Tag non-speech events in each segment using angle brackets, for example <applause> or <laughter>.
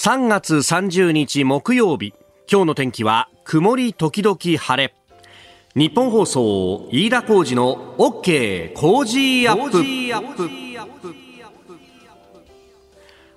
3月30日木曜日。今日の天気は曇り時々晴れ。日本放送飯田浩二の OK 工事アップ。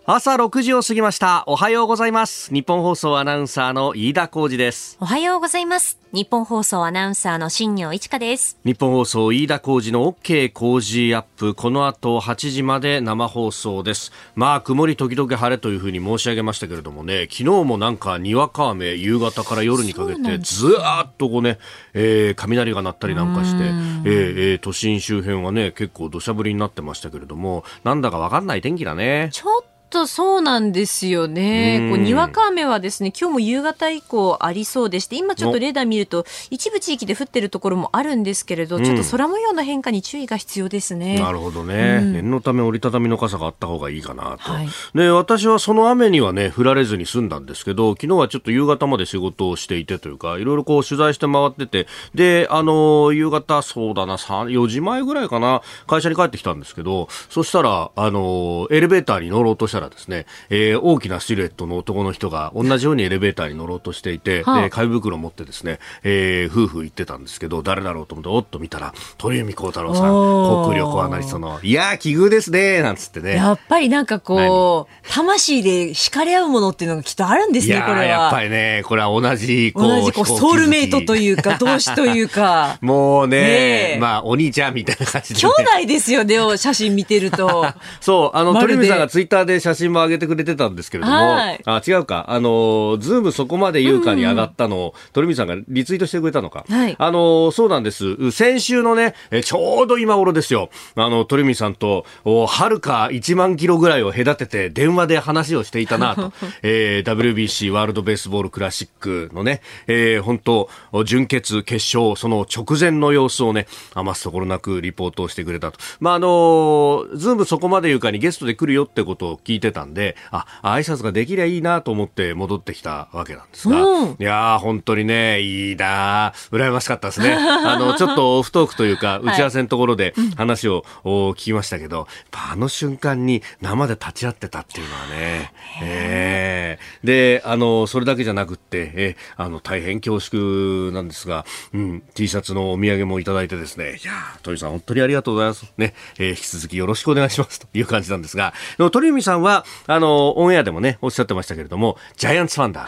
朝6時を過ぎました。おはようございます。日本放送アナウンサーの飯田浩二です。おはようございます。日本放送アナウンサーの新業一華です。日本放送飯田浩二の OK 工事アップ。この後8時まで生放送です。まあ曇り時々晴れというふうに申し上げましたけれどもね。昨日もなんかにわか雨夕方から夜にかけてずーっとこうね、えー、雷が鳴ったりなんかしてえー、えー、都心周辺はね結構土砂降りになってましたけれどもなんだかわかんない天気だね。ちょっとそうなんですよね。こうにわか雨はですね、今日も夕方以降ありそうでして、今ちょっとレーダー見ると、一部地域で降ってるところもあるんですけれど、ちょっと空模様の変化に注意が必要ですね。なるほどね。うん、念のため折りたたみの傘があった方がいいかなと。はい、ね、私はその雨にはね、降られずに済んだんですけど、昨日はちょっと夕方まで仕事をしていてというか、いろいろこう取材して回ってて、で、あの、夕方、そうだな、3、4時前ぐらいかな、会社に帰ってきたんですけど、そしたら、あの、エレベーターに乗ろうとしたらですね、えーえー、大きなシルエットの男の人が同じようにエレベーターに乗ろうとしていて、はあ、で紙袋を持ってですね、えー、夫婦行ってたんですけど誰だろうと思っておっと見たら鳥海幸太郎さん国力アナリストのいや奇遇ですねなんつってね。やっぱりなんかこう魂で惹かれ合うものっていうのがきっとあるんですねこれは。やっぱりねこれは同じこう同じこうソウルメイトというか <laughs> 同志というか。もうねまあお兄ちゃんみたいな感じで、ね、兄弟ですよね写真見てると。<laughs> そうあの鳥海さんがツイッターで写真も上げてくれてたんですけれども、はい、あ違うか、あのズームそこまで言うかに上がったのを、うん、鳥海さんがリツイートしてくれたのか、はい、あのそうなんです、先週のね、えちょうど今頃ですよ、あの鳥海さんと、はるか1万キロぐらいを隔てて、電話で話をしていたなと、<laughs> えー、WBC ワールドベースボールクラシックのね、えー、本当、準決、決勝、その直前の様子をね、余すところなくリポートをしてくれたと。まあ、あのズームそこまで言うかにゲストで来るよってことを聞いてたんで、あ、挨拶ができりゃいいなと思って戻ってきたわけなんですが、うん、いやー、本当にね、いいな羨ましかったですね。<laughs> あの、ちょっとオフトークというか、打ち合わせのところで話を、聞きましたけど、あの瞬間に生で立ち会ってたっていうのはね、えー、で、あの、それだけじゃなくって、えあの、大変恐縮なんですが、うん、T シャツのお土産もいただいてですね、いや鳥さん本当にありがとうございます。ね、えー、引き続きよろしくお願いしますという感じなんですが、鳥海さんは、あの、オンエアでもね、おっしゃってましたけれども、ジャイアンツファンだ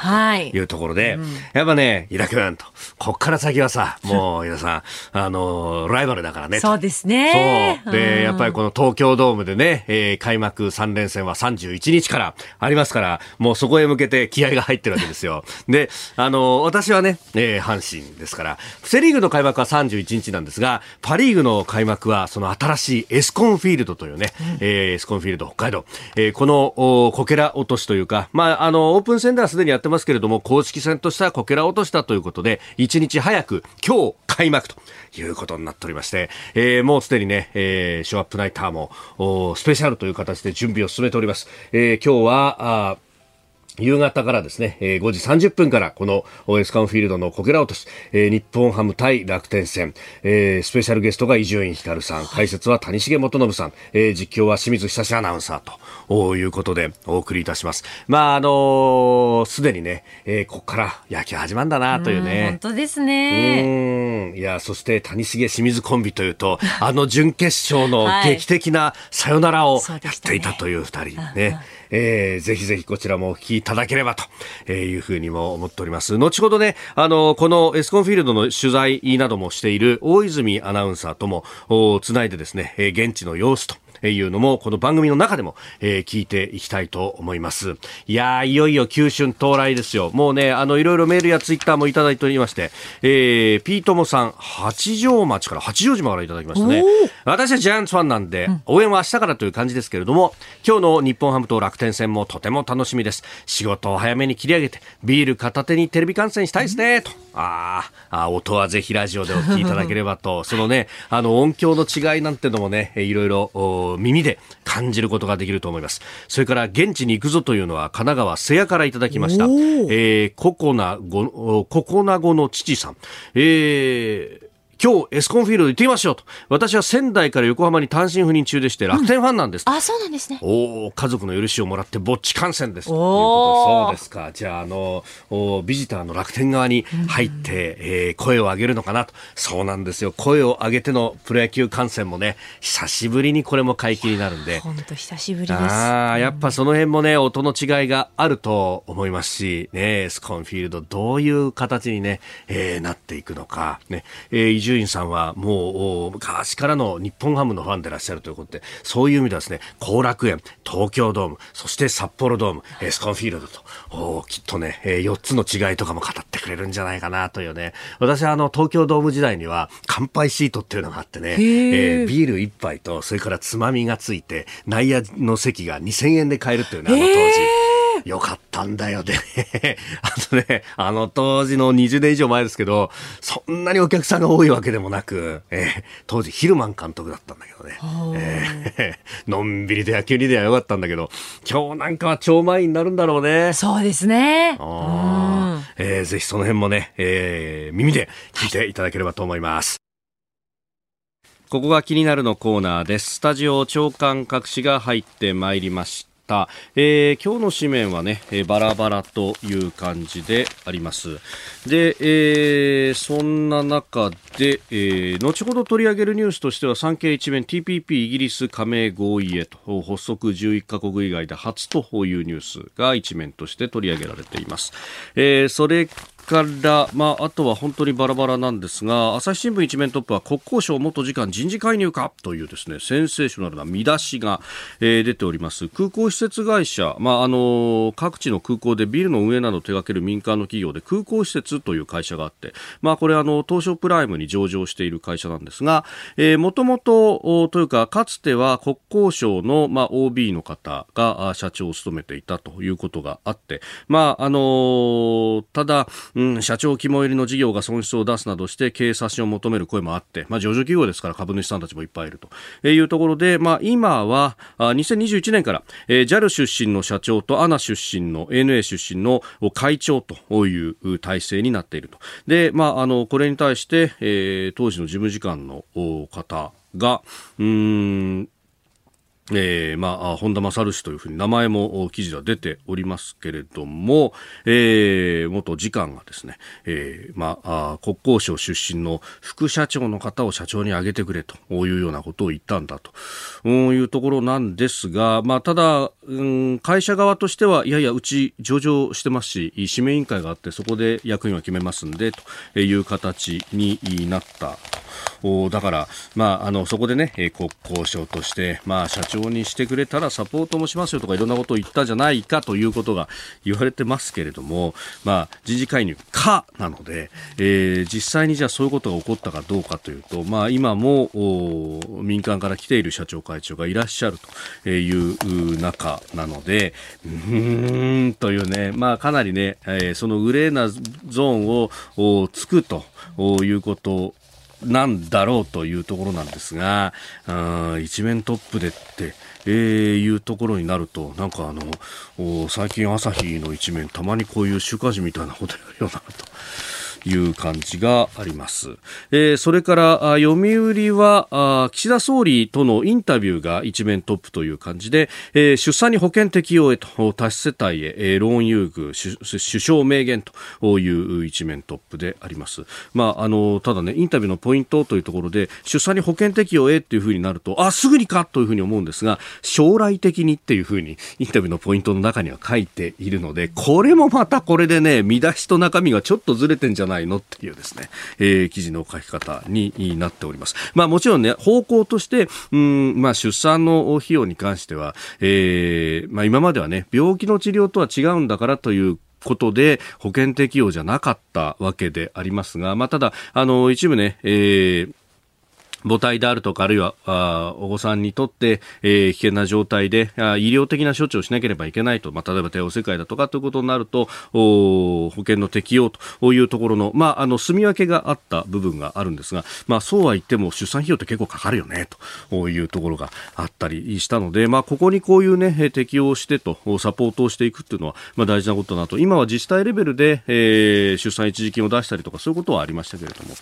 というところで、はいうん、やっぱね、井田君と、こっから先はさ、もう井田さん、あの、ライバルだからね。そうですね。そう。で、うん、やっぱりこの東京ドームでね、えー、開幕3連戦は31日からありますから、もうそこへ向けて気合が入ってるわけですよ。<laughs> で、あの、私はね、えー、阪神ですから、セリーグの開幕は31日なんですが、パリーグの開幕はその新しいエスコンフィールドというね、うん、えー、エスコンフィールド北海道、えー、このこけら落としというか、まあ、あの、オープン戦ではすでにやってますけれども、公式戦としてはこけら落としたということで、1日早く今日開幕ということになっておりまして、えー、もうすでにね、えー、ショーアップナイターも、スペシャルという形で準備を進めております。えー、今日は、夕方からですね、5時30分からこのエスカンフィールドのこけら落とし、日本ハム対楽天戦、スペシャルゲストが伊集院光さん、解説は谷重元信さん、実況は清水久志アナウンサーということでお送りいたします。まあ、あのす、でにね、ここから野球始まるんだなというね。本当ですね。いや、そして谷重清水コンビというと、あの準決勝の劇的なさよならをやっていたという二人。ね。えー、ぜひぜひこちらもお聞きいただければというふうにも思っております。後ほどね、あの、このエスコンフィールドの取材などもしている大泉アナウンサーともつないでですね、現地の様子というのも、この番組の中でも、えー、聞いていきたいと思います。いやー、いよいよ急春到来ですよ。もうね、あの、いろいろメールやツイッターもいただいておりまして、えー、ピートモさん、八丈町から、八丈島からいただきましたね。私はジャイアンツファンなんで、応援は明日からという感じですけれども、今日の日本ハムと楽天戦もとても楽しみです。仕事を早めに切り上げて、ビール片手にテレビ観戦したいですね、と。ああ、音はぜひラジオでお聞きいただければと、そのね、あの、音響の違いなんてのもね、いろいろ、耳で感じることができると思います。それから現地に行くぞというのは神奈川瀬谷からいただきました。えー、ココナゴ、ココナゴの父さん。えー今日エスコンフィールド行ってみましょうと。私は仙台から横浜に単身赴任中でして楽天ファンなんです。うん、あ、そうなんですね。おお、家族の許しをもらってぼっち観戦です。そうですか。じゃあ、あの、おビジターの楽天側に入って、うん、えー、声を上げるのかなと。そうなんですよ。声を上げてのプロ野球観戦もね、久しぶりにこれも解禁になるんで。本当久しぶりです。ああ、やっぱその辺もね、音の違いがあると思いますし、ね、エスコンフィールドどういう形にね、えー、なっていくのか。ね、えー、伊集院さんはもう、昔からの日本ハムのファンでいらっしゃるということで、そういう意味ではですね、後楽園、東京ドーム、そして札幌ドーム、エスコンフィールドと、おきっとね、えー、4つの違いとかも語ってくれるんじゃないかなというね、私はあの、東京ドーム時代には、乾杯シートっていうのがあってね、えー、ビール1杯と、それからつまみがついて、内野の席が2000円で買えるっていうね、あの当時。よかったんだよね。<laughs> あのね、あの当時の20年以上前ですけど、そんなにお客さんが多いわけでもなく、えー、当時ヒルマン監督だったんだけどね。えー、<laughs> のんびりで野球にではよかったんだけど、今日なんかは超満員になるんだろうね。そうですね。えー、ぜひその辺もね、えー、耳で聞いていただければと思います。ここが気になるのコーナーです。スタジオ長官各紙が入ってまいりました。えー、今日の紙面はね、えー、バラバラという感じであります。で、えー、そんな中で、えー、後ほど取り上げるニュースとしては産経一面 TPP イギリス加盟合意へと発足11カ国以外で初というニュースが一面として取り上げられています。えー、それから、まあ、あとは本当にバラバラなんですが朝日新聞一面トップは国交省元次官人事介入かというですねセンセーショナルな見出しが、えー、出ております。空港施設会社、まあ、あの各地の空港でビルの運営などを手掛ける民間の企業で空港施設という会社があって、まあ、これあの東証プライムに上場している会社なんですが、え、もともとというかかつては国交省の、まあ、OB の方が社長を務めていたということがあって、まああのただうん、社長肝入りの事業が損失を出すなどして経営刷新を求める声もあって、まあ、上場企業ですから株主さんたちもいっぱいいるというところで、まあ、今は2021年から、えー、JAL 出身の社長と ANA 出身の ANA 出身の会長という体制になっていると。で、まあ、あの、これに対して、えー、当時の事務次官の方が、うん、えー、まあ、本田正氏というふうに名前も記事は出ておりますけれども、えー、元次官がですね、えー、まあ、国交省出身の副社長の方を社長に挙げてくれというようなことを言ったんだというところなんですが、まあ、ただ、うん、会社側としては、いやいや、うち上場してますし、指名委員会があって、そこで役員は決めますんで、という形になった。だから、まあ、あのそこでね、国交省として、まあ、社長にしてくれたらサポートもしますよとかいろんなことを言ったじゃないかということが言われてますけれども、まあ、人事介入かなので、えー、実際にじゃあそういうことが起こったかどうかというと、まあ、今も民間から来ている社長会長がいらっしゃるという中なので、うーんというね、まあ、かなりね、えー、そのグレーなゾーンをつくということなんだろうというところなんですが、一面トップでって、えー、いうところになると、なんかあの、最近朝日の一面、たまにこういう週刊誌みたいなことやるよなと。いう感じがあります。えー、それから読売は岸田総理とのインタビューが一面トップという感じで、えー、出産に保険適用へと多子世帯へ、えー、ローン優遇首相名言という一面トップであります。まああのただねインタビューのポイントというところで出産に保険適用へっていうふうになるとあすぐにかというふうに思うんですが将来的にっていうふうにインタビューのポイントの中には書いているのでこれもまたこれでね見出しと中身がちょっとずれてんじゃないないのっていうですね、えー、記事の書き方になっております。まあもちろんね、方向として、うん、まあ出産の費用に関しては、えー、まあ今まではね、病気の治療とは違うんだからということで保険適用じゃなかったわけでありますが、まあ、ただ、あの、一部ね、えー母体であるとか、あるいはあお子さんにとって、えー、危険な状態であ医療的な処置をしなければいけないと、まあ、例えば帝王切開だとかということになるとお保険の適用というところの,、まあ、あの住み分けがあった部分があるんですが、まあ、そうは言っても出産費用って結構かかるよねというところがあったりしたので、まあ、ここにこういう、ね、適用してとサポートをしていくっていうのは、まあ、大事なことだと今は自治体レベルで、えー、出産一時金を出したりとかそういうことはありましたけれども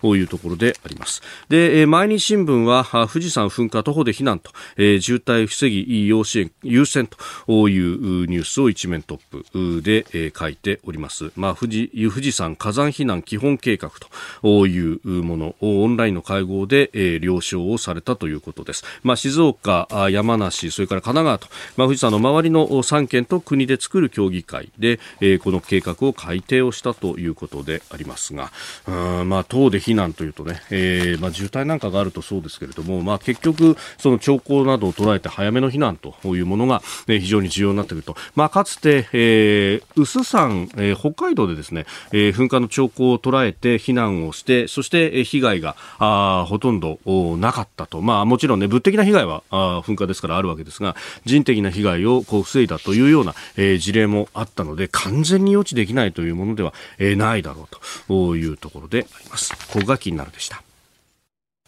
というところであります。で、えー毎日新聞は富士山噴火徒歩で避難と、えー、渋滞防ぎ要支援優先というニュースを一面トップで、えー、書いております。まあ、富士富士山火山避難基本計画というものをオンラインの会合で、えー、了承をされたということです。まあ、静岡、山梨、それから神奈川と、まあ、富士山の周りの3県と国で作る協議会で、えー、この計画を改定をしたということでありますが、うんまあ、党で避難というとね、えーまあ、渋滞なんかがあるとそうですけれども、まあ、結局、その兆候などを捉えて早めの避難というものが、ね非常に重要になってくると、まあ、かつて、えー、臼山、えー、北海道でですね、えー、噴火の兆候を捉えて避難をして、そして被害があほとんどなかったと、まあ、もちろん、ね、物的な被害はあ噴火ですからあるわけですが、人的な被害をこう防いだというような、えー、事例もあったので、完全に予知できないというものでは、えー、ないだろうというところであります。ここが気になるでした。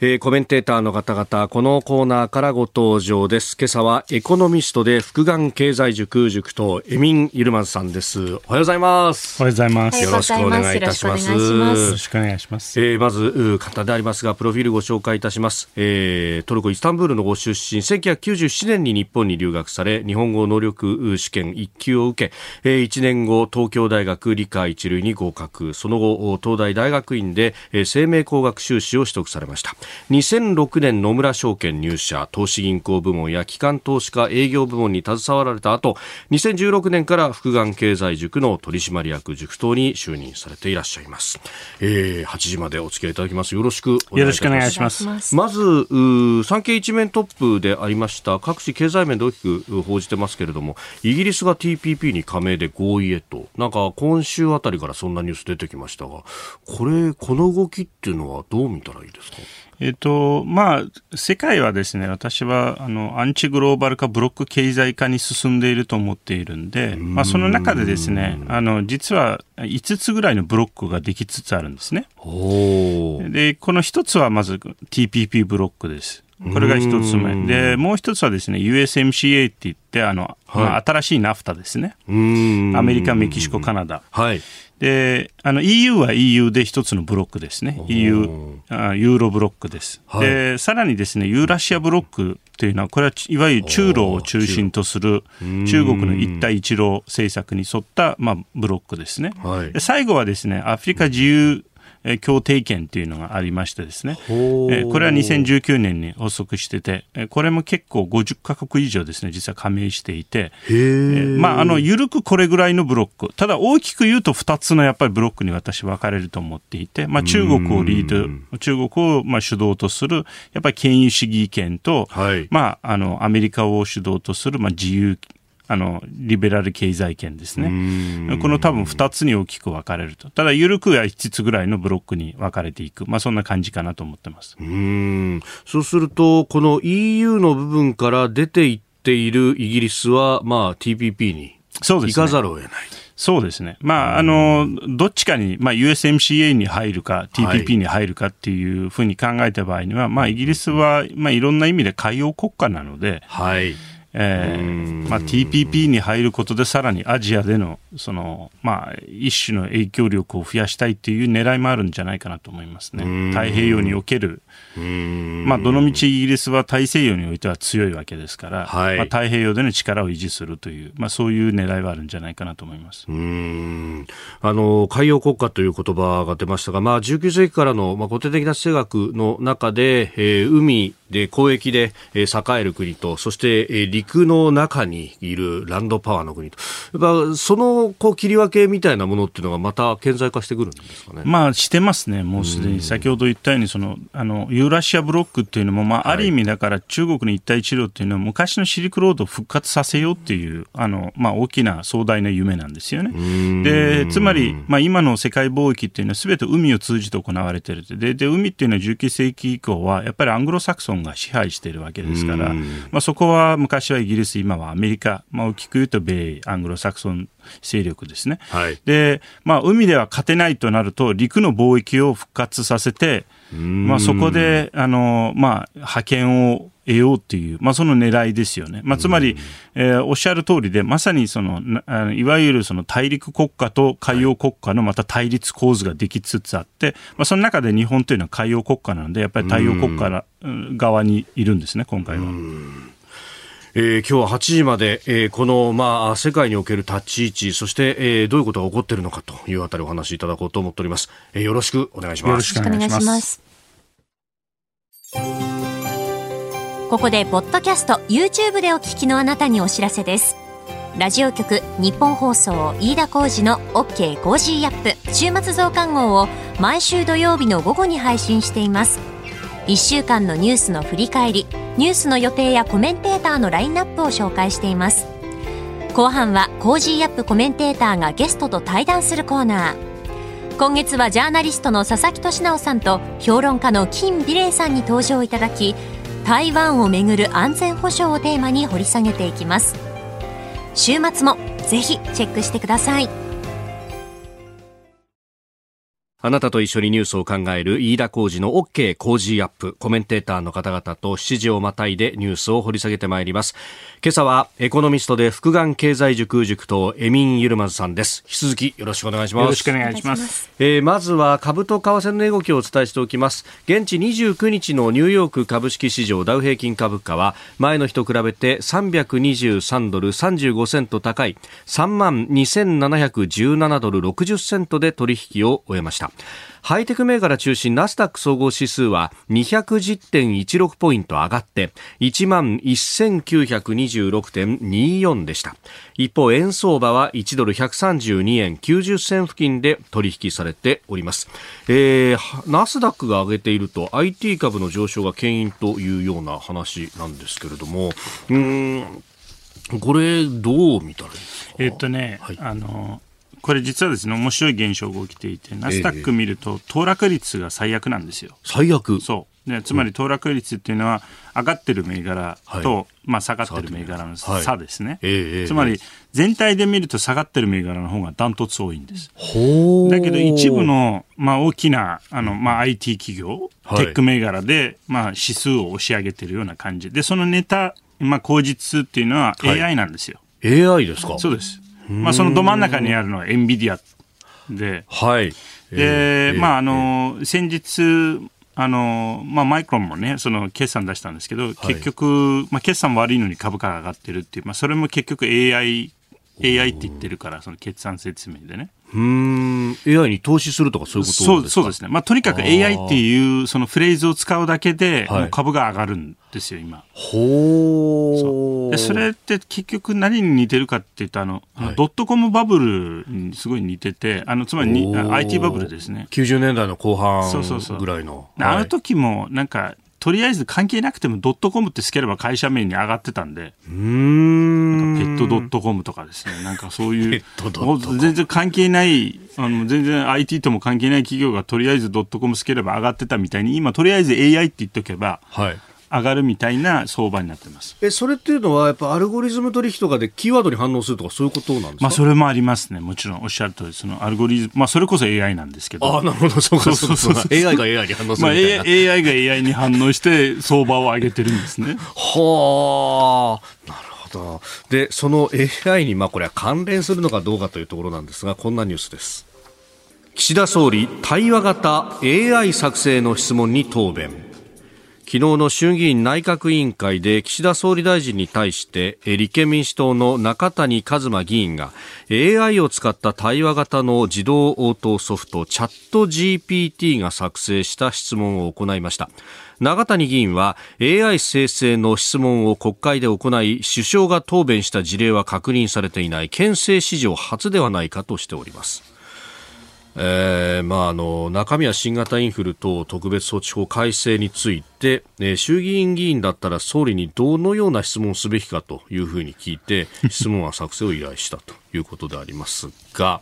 えー、コメンテーターの方々、このコーナーからご登場です。今朝はエコノミストで福眼経済塾塾とエミン・ユルマンさんです。おはようございます。おはようございます。よろしくお願いいたします。よろしくお願いします。えー、まず、簡単でありますが、プロフィールご紹介いたします。えー、トルコ・イスタンブールのご出身、1997年に日本に留学され、日本語能力試験1級を受け、えー、1年後、東京大学理科一類に合格。その後、東大大学院で、えー、生命工学修士を取得されました。2006年野村証券入社投資銀行部門や機関投資家営業部門に携わられた後2016年から福眼経済塾の取締役塾頭に就任されていらっしゃいます、えー、8時までお付き合いいただきます。よろしくよろしくお願いします。まず産経一面トップでありました各種経済面で大きく報じてますけれどもイギリスが TPP に加盟で合意へとなんか今週あたりからそんなニュース出てきましたがこれこの動きっていうのはどう見たらいいですか？えっと、まあ、世界はですね、私は、あの、アンチグローバル化、ブロック経済化に進んでいると思っているんで、まあ、その中でですね、あの、実は5つぐらいのブロックができつつあるんですね。で、この1つはまず TPP ブロックです。これが一つ目。で、もう一つはですね、USMCA って言って、あの、はい、まあ、新しいナフタですね。アメリカ、メキシコ、カナダ。はい。で、あの EU は EU で一つのブロックですね。EU、あユーロブロックです。はい、で、さらにですね、ユーラシアブロックというのは、これはいわゆる中ロを中心とする中国の一帯一路政策に沿った、まあ、ブロックですね。はい、最後はですね、アフリカ自由協定権というのがありましてですね、これは2019年に発足してて、これも結構50カ国以上ですね、実は加盟していて、まあ、あの、緩くこれぐらいのブロック、ただ大きく言うと2つのやっぱりブロックに私分かれると思っていて、まあ、中国をリード、中国をまあ主導とする、やっぱり権威主義権と、はい、まあ、あの、アメリカを主導とする、まあ、自由あの、リベラル経済圏ですね。この多分2つに大きく分かれると。ただ、緩くは5つぐらいのブロックに分かれていく。まあ、そんな感じかなと思ってます。うん。そうすると、この EU の部分から出ていっているイギリスは、まあ、TPP に行かざるを得ない。そうですね。まあ、あの、どっちかに、まあ、USMCA に入るか、TPP に入るかっていうふうに考えた場合には、はい、まあ、イギリスは、まあ、いろんな意味で海洋国家なので、はい。えーまあ、TPP に入ることでさらにアジアでのその、まあ、一種の影響力を増やしたいという狙いもあるんじゃないかなと思いますね。太平洋における、まあ、どのみちイギリスは大西洋においては強いわけですから、はい、まあ、太平洋での力を維持するという、まあ、そういう狙いはあるんじゃないかなと思います。うん。あの海洋国家という言葉が出ましたが、まあ、19世紀からの、まあ、固定的な地政学の中で、えー、海で交易で、えー、栄える国とそして、えー、陸の中にいるランドパワーの国と、やっぱそのこう切り分けみたいなものっていうのがまた顕在化してくるんですかね？まあ、してますね、もうすでに。先ほど言ったように、その、あの、ユーラシアブロックっていうのも、まあ、ある意味だから中国の一帯一路っていうのは、昔のシリクロードを復活させようっていう、あの、まあ、大きな壮大な夢なんですよね。で、つまり、まあ、今の世界貿易っていうのは、すべて海を通じて行われてるで、で、海っていうのは19世紀以降は、やっぱりアングロサクソンが支配しているわけですから、まあ、そこは昔はイギリス、今はアメリカ、まあ、大きく言うと米アングロサクソン勢力ですね。はい、で、まあ、海では勝てないとなると、陸の貿易を復活させて、まあ、そこで、あの、まあ、覇権を得ようっていう、まあ、その狙いですよね。まあ、つまり、えー、おっしゃる通りで、まさにその、いわゆるその大陸国家と海洋国家のまた対立構図ができつつあって、まあ、その中で日本というのは海洋国家なので、やっぱり太陽国家側にいるんですね、今回は。えー、今日は8時まで、えー、この、まあ、世界における立ち位置、そして、えー、どういうことが起こっているのかというあたりお話しいただこうと思っております。えー、よろしくお願いします。よろしくお願いします。ここで、ポッドキャスト、YouTube でお聞きのあなたにお知らせです。ラジオ局、ニッポン放送、飯田浩司の OK コージーアップ、週末増刊号を毎週土曜日の午後に配信しています。1週間のニュースの振り返り、ニュースの予定やコメンテーターのラインナップを紹介しています。後半はコージーアップコメンテーターがゲストと対談するコーナー。今月はジャーナリストの佐々木俊尚さんと評論家の金美齢さんに登場いただき台湾をめぐる安全保障をテーマに掘り下げていきます週末もぜひチェックしてくださいあなたと一緒にニュースを考える飯田浩二の OK 工事アップ。コメンテーターの方々と7時をまたいでニュースを掘り下げてまいります。今朝はエコノミストで福眼経済塾塾とエミン・ユルマズさんです。引き続きよろしくお願いします。よろしくお願いします。えー、まずは株と為替の値動きをお伝えしておきます。現地29日のニューヨーク株式市場ダウ平均株価は前の日と比べて323ドル35セント高い3万2717ドル60セントで取引を終えました。ハイテク銘柄中心ナスダック総合指数は210.16ポイント上がって1万1926.24でした。一方、円相場は1ドル132円90銭付近で取引されております。えー、ナスダックが上げていると IT 株の上昇が牽引というような話なんですけれども、うん、これどう見たらいいですか？えっとね、はい、あの、これ実はですね面白い現象が起きていてナスダック見ると騰落率が最悪なんですよ。最悪。そう。でつまり騰落率っていうのは上がってる銘柄と、はい、まあ、下がってる銘柄の差ですね、はい、つまり全体で見ると下がってる銘柄の方がダントツ多いんです。だけど一部の、まあ、大きなあの、まあ、IT 企業、テック銘柄で、まあ、指数を押し上げてるような感じ。でそのネタ、まあ、口実っていうのは AI なんですよ、はい、AI ですか？そうですまあ、そのど真ん中にあるのはエンビディアで、はい。で、まあ、あの、先日、あの、まあ、マイクロンもね、その決算出したんですけど、結局、まあ、決算悪いのに株価が上がってるっていう、まあ、それも結局 AI、AI って言ってるから、その決算説明でね。うん。AI に投資するとかそういうことそうそうですね、まあ、とにかく AI っていうそのフレーズを使うだけで、株が上がるんですよ、今。ほう。でそれって結局、何に似てるかっていうと、あの、はい、ドットコムバブルにすごい似てて、あのつまりに IT バブルですね。90年代の後半ぐらいの。あの時もなんかとりあえず関係なくてもドットコムってつければ会社名に上がってたんで、うん。ペットドットコムとかですね、なんかそういう、全然関係ない、あの全然 IT とも関係ない企業がとりあえずドットコムつければ上がってたみたいに、今とりあえず AI って言っとけば、はい、上がるみたいな相場になってますえそれっていうのは、やっぱアルゴリズム取引とかでキーワードに反応するとか、そういうことなんですか、まあ、それもありますね、もちろんおっしゃるとり、そのアルゴリズム、まあ、それこそ AI なんですけど、あなるほど、そうか、そうそうそう AI が AI に反応するまあ、AI が AI に反応して、相場を上げてるんですね。はあ、なるほど。で、その AI に、まあ、これは関連するのかどうかというところなんですが、こんなニュースです。岸田総理、対話型 AI 作成の質問に答弁。昨日の衆議院内閣委員会で岸田総理大臣に対して立憲民主党の中谷一馬議員が AI を使った対話型の自動応答ソフトチャット GPT が作成した質問を行いました。永谷議員は AI 生成の質問を国会で行い首相が答弁した事例は確認されていない憲政史上初ではないかとしております。えーまあ、あの中身は新型インフル等特別措置法改正について、えー、衆議院議員だったら総理にどのような質問をすべきかというふうに聞いて質問は作成を依頼したということでありますが、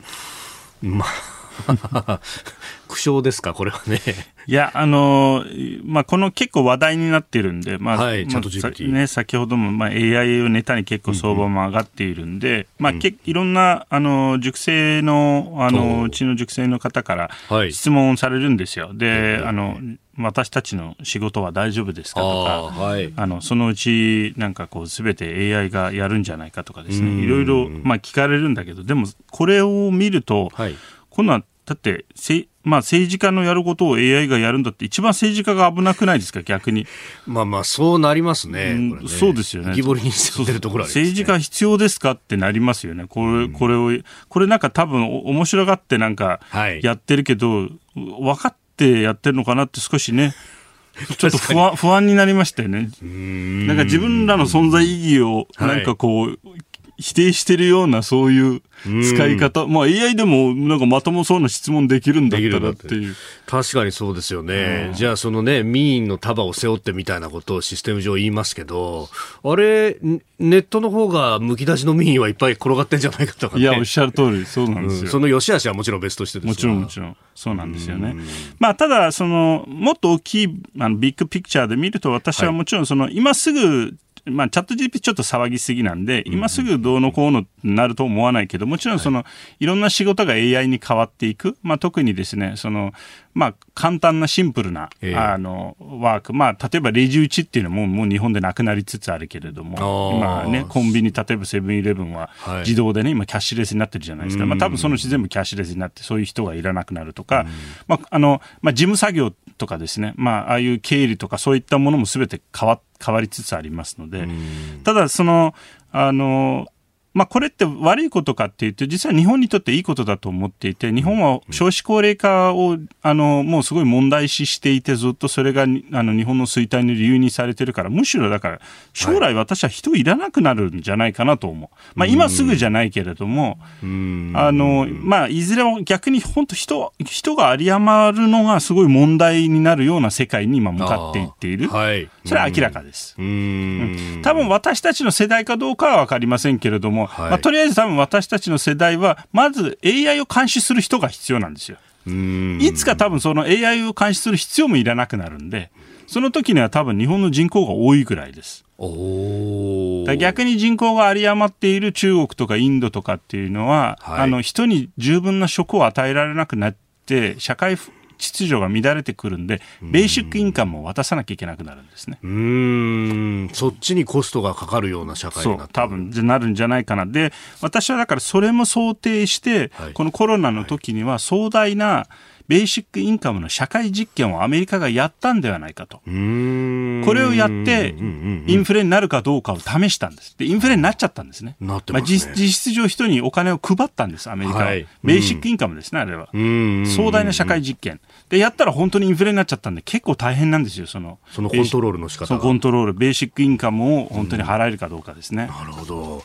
まあ <laughs> 苦笑ですか、これはね。いや、あのー、まあ、この結構話題になってるんで、まあ、はい、まあ、ね、先ほども、まあ、AI をネタに結構相場も上がっているんで、うん、まあ、けいろんな、あの、熟成の、あの、う。ちの熟成の方から質問されるんですよ。で、あの、私たちの仕事は大丈夫ですかとか、はい、あのそのうちなんかこうすべて AI がやるんじゃないかとかですね、いろいろまあ聞かれるんだけど、でもこれを見ると、はい、今度はだってせ、まあ、政治家のやることを AI がやるんだって、一番政治家が危なくないですか、逆に。まあまあ、そうなりますね。うんねそうですよね。浮き彫りにしてるところ、ね、政治家必要ですかってなりますよね。これ、うん、これを、これなんか多分、面白がってなんか、やってるけど、はい、分かってやってるのかなって少しね。<laughs> ちょっと不安不安になりましたよね。なんか自分らの存在意義を、なんかこう、はい否定してるようなそういう使い方、まあ AI でもなんかまともそうな質問できるんだったらっていう。確かにそうですよね。じゃあそのね、民意の束を背負ってみたいなことをシステム上言いますけど、あれ、ネットの方がむき出しの民意はいっぱい転がってんじゃないかとか、ね、いや、おっしゃる通り、そうなんですよ。うん、その良し悪しはもちろん別としてですもちろんもちろん。そうなんですよね。まあ、ただ、その、もっと大きい、あの、ビッグピクチャーで見ると、私はもちろん、その、今すぐまあ、チャット GP ちょっと騒ぎすぎなんで、今すぐどうのこうのなると思わないけど、もちろんその、いろんな仕事が AI に変わっていく。まあ、特にですね、その、まあ、簡単なシンプルな、あの、ワーク。まあ、例えばレジ打ちっていうのももう日本でなくなりつつあるけれども、今ね、コンビニ、例えばセブンイレブンは自動でね、今キャッシュレスになってるじゃないですか。まあ、多分そのうち全部キャッシュレスになって、そういう人がいらなくなるとか、まあ、あの、まあ、事務作業とかですね、まあ、ああいう経理とかそういったものもすべて変わ変わりつつありますので、ただ、その、あの、まあ、これって悪いことかっていうと、実は日本にとっていいことだと思っていて、日本は少子高齢化を、あの、もうすごい問題視していて、ずっとそれが、あの、日本の衰退の理由にされてるから、むしろだから、将来私は人いらなくなるんじゃないかなと思う。まあ、今すぐじゃないけれども、あの、まあ、いずれも逆に本当人、人が有り余るのがすごい問題になるような世界に今向かっていっている。はい。それは明らかです。うん。多分私たちの世代かどうかはわかりませんけれども、はい、まあ、とりあえず多分私たちの世代は、まず AI を監視する人が必要なんですよ。いつか多分その AI を監視する必要もいらなくなるんで、その時には多分日本の人口が多いぐらいです。逆に人口が有り余っている中国とかインドとかっていうのは、はい、あの人に十分な職を与えられなくなって、社会秩序が乱れてくるんで、ベーシックインカムを渡さなきゃいけなくなるんですね。うん、そっちにコストがかかるような社会にな多分なるんじゃないかな。で、私はだからそれも想定して、はい、このコロナの時には壮大な、はいベーシックインカムの社会実験をアメリカがやったんではないかと。これをやって、インフレになるかどうかを試したんです。で、インフレになっちゃったんですね。なってま、ね、実質上人にお金を配ったんです、アメリカは。はい、ベーシックインカムですね、あれは。壮大な社会実験。で、やったら本当にインフレになっちゃったんで、結構大変なんですよ、その。そのコントロールの仕方そのコントロール、ベーシックインカムを本当に払えるかどうかですね。なるほど。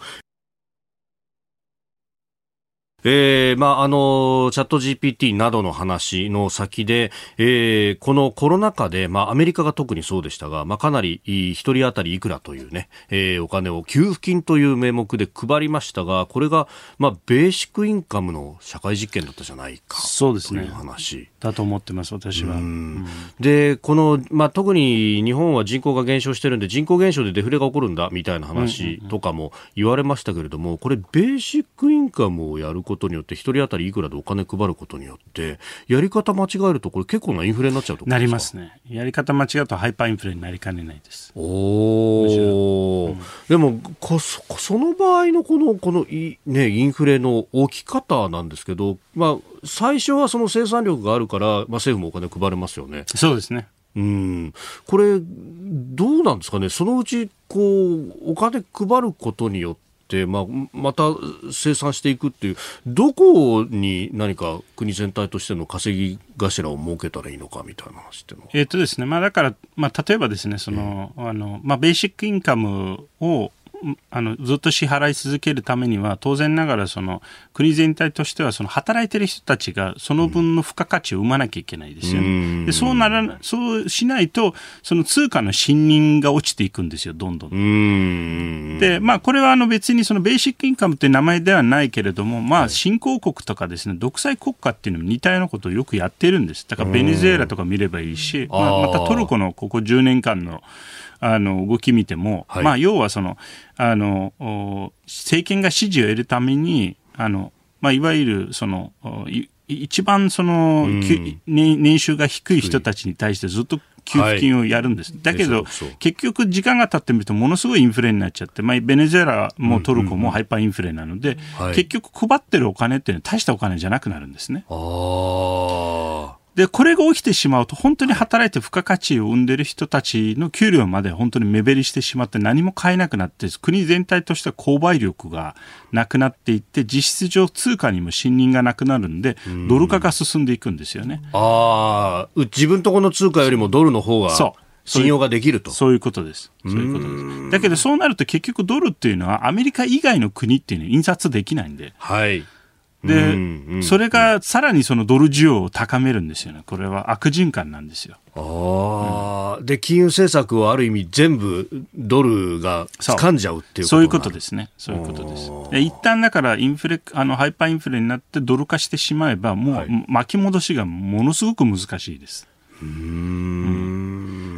えー、まあ、あの、チャット GPT などの話の先で、えー、このコロナ禍で、まあ、アメリカが特にそうでしたが、まあ、かなり一人当たりいくらというね、えー、お金を給付金という名目で配りましたが、これが、まあ、ベーシックインカムの社会実験だったじゃないか。そうですね。という話。だと思ってます、私は。で、この、まあ、特に日本は人口が減少してるんで、人口減少でデフレが起こるんだ、みたいな話とかも言われましたけれども、これ、ベーシックインカムをやることことによって1人当たりいくらでお金配ることによってやり方間違えるとこれ結構なインフレになっちゃうとなりますね。やり方間違うとハイパーインフレになりかねないです。おお、うん、でもこそその場合のこのこのい、ね、インフレの起き方なんですけど、まあ、最初はその生産力があるから、まあ、政府もお金配れますよね。そうですね。うん、これ、どうなんですかね、そのうちこうお金配ることによって、まあ、また生産していくっていう、どこに何か国全体としての稼ぎ頭を設けたらいいのかみたいな話ってえっ、とですね、まあ、だから、まあ、例えばですね、その、あの、まあ、ベーシックインカムをあのずっと支払い続けるためには当然ながらその国全体としてはその働いてる人たちがその分の付加価値を生まなきゃいけないですよね。でそうならそうしないとその通貨の信任が落ちていくんですよどんどん。でまあこれはあの別にそのベーシックインカムって名前ではないけれどもまあ新興国とかですね独裁国家っていうのも似たようなことをよくやってるんです。だからベネズエラとか見ればいいし、まあ、またトルコのここ10年間のあの動き見ても、はい、まあ、要はそのあの政権が支持を得るためにあの、まあ、いわゆるその一番その、うん、年収が低い人たちに対してずっと給付金をやるんです。はい、だけど、結局時間が経ってみるとものすごいインフレになっちゃって、まあ、ベネズエラもトルコもハイパーインフレなので、うんうん、結局配ってるお金っていうのは大したお金じゃなくなるんですね。あで、これが起きてしまうと、本当に働いて付加価値を生んでる人たちの給料まで本当に目減りしてしまって何も買えなくなって、国全体としては購買力がなくなっていって、実質上通貨にも信任がなくなるんで、ドル化が進んでいくんですよね。ああ、自分とこの通貨よりもドルの方が。そう。信用ができるとそういうことです。そういうことです。だけどそうなると結局ドルっていうのはアメリカ以外の国っていうのは印刷できないんで。はい。で、それがさらにそのドル需要を高めるんですよね。これは悪循環なんですよ。ああ、うん、で、金融政策をある意味全部ドルが掴んじゃうっていうそういうことですね。そういうことです。で一旦だからインフレ、あの、ハイパーインフレになってドル化してしまえば、もう巻き戻しがものすごく難しいです。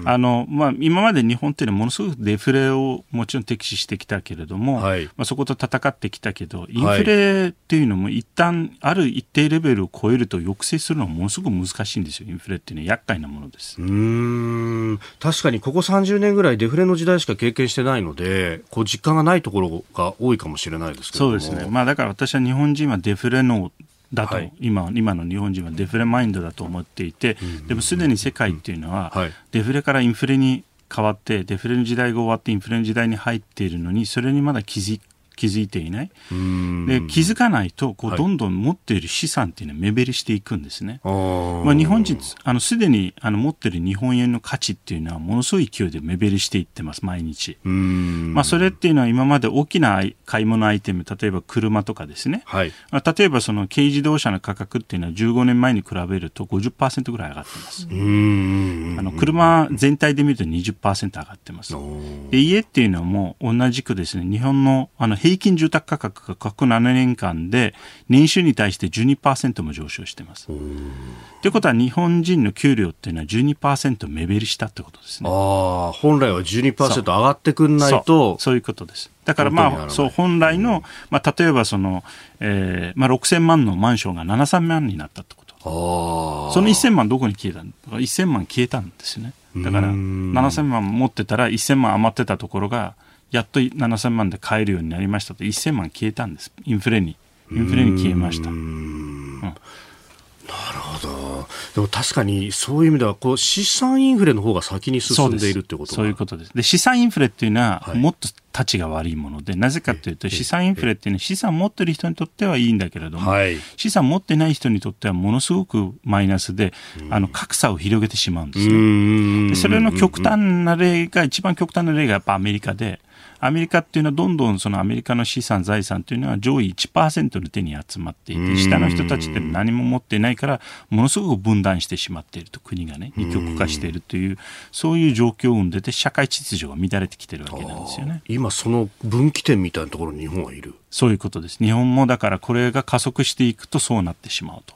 あのまあ、今まで日本っていうのはものすごくデフレをもちろん敵視してきたけれども、はい、まあ、そこと戦ってきたけど、インフレっていうのも一旦ある一定レベルを超えると抑制するのはものすごく難しいんですよ、インフレっていうのは厄介なものです。うん。確かにここ30年ぐらいデフレの時代しか経験してないので、こう実感がないところが多いかもしれないですけどそうですね、まあ、だから私は日本人はデフレのだと、はい、今今の日本人はデフレマインドだと思っていて、でもすでに世界っていうのは、デフレからインフレに変わってデフレの時代が終わってインフレの時代に入っているのにそれにまだ気づ気づいていない。で気づかないとこうどんどん持っている資産っていうのは目減りしていくんですね。はい、まあ、日本人あのすでにあの持っている日本円の価値っていうのはものすごい勢いで目減りしていってます毎日。まあ、それっていうのは今まで大きな買い物アイテム例えば車とかですね。はい、まあ、例えばその軽自動車の価格っていうのは15年前に比べると50%ぐらい上がってます。あの車全体で見ると20%上がってます。で家っていうのはもう同じくですね日本のあの平均住宅価格が過去7年間で年収に対して12%も上昇しています。ということは日本人の給料っていうのは12%目減りしたってことですね。ああ、本来は12%上がってくんないとそういうことです。だからまあ、そう、本来の、まあ、例えばその、えー、まあ、6000万のマンションが7000万になったってこと。その1000万どこに消えたんだ ?1000 万消えたんですよね。だから、7000万持ってたら1000万余ってたところが、やっと7000万で買えるようになりましたと。1000万消えたんです。インフレに。インフレに消えました。うん。なるほど。でも確かにそういう意味ではこう資産インフレの方が先に進んでいるってことそういうことです。で資産インフレっていうのはもっとたちが悪いもので、はい、なぜかというと資産インフレっていうのは資産持ってる人にとってはいいんだけれども、はい、資産持ってない人にとってはものすごくマイナスで、あの格差を広げてしまうんですね。でそれの極端な例が一番極端な例がやっぱアメリカで。アメリカっていうのはどんどんそのアメリカの資産、財産というのは上位1%の手に集まっていて、下の人たちって何も持っていないから、ものすごく分断してしまっていると、国がね、二極化しているという、そういう状況を生んでて、社会秩序が乱れてきてるわけなんですよね。今、その分岐点みたいなところに日本はいる？そういうことです。日本もだからこれが加速していくとそうなってしまうと。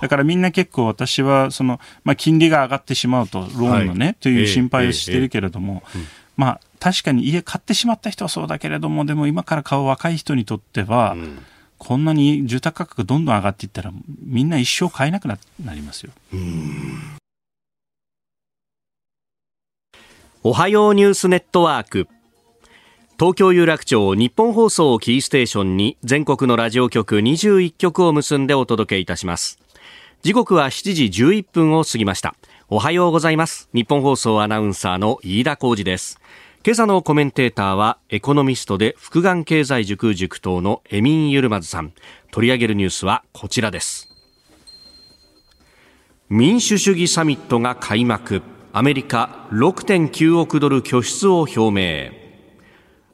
だからみんな結構私はその、まあ、金利が上がってしまうと、ローンのね、はい、という心配をしているけれども、えええまあ、確かに家買ってしまった人はそうだけれども、でも今から買う若い人にとっては、うん、こんなに住宅価格どんどん上がっていったら、みんな一生買えなくなりますよ。おはようニュースネットワーク。東京有楽町日本放送キーステーションに全国のラジオ局21局を結んでお届けいたします。時刻は7時11分を過ぎました。おはようございます。日本放送アナウンサーの飯田浩二です。今朝のコメンテーターはエコノミストで福眼経済塾塾頭のエミン・ユルマズさん。取り上げるニュースはこちらです。民主主義サミットが開幕。アメリカ6.9億ドル拠出を表明。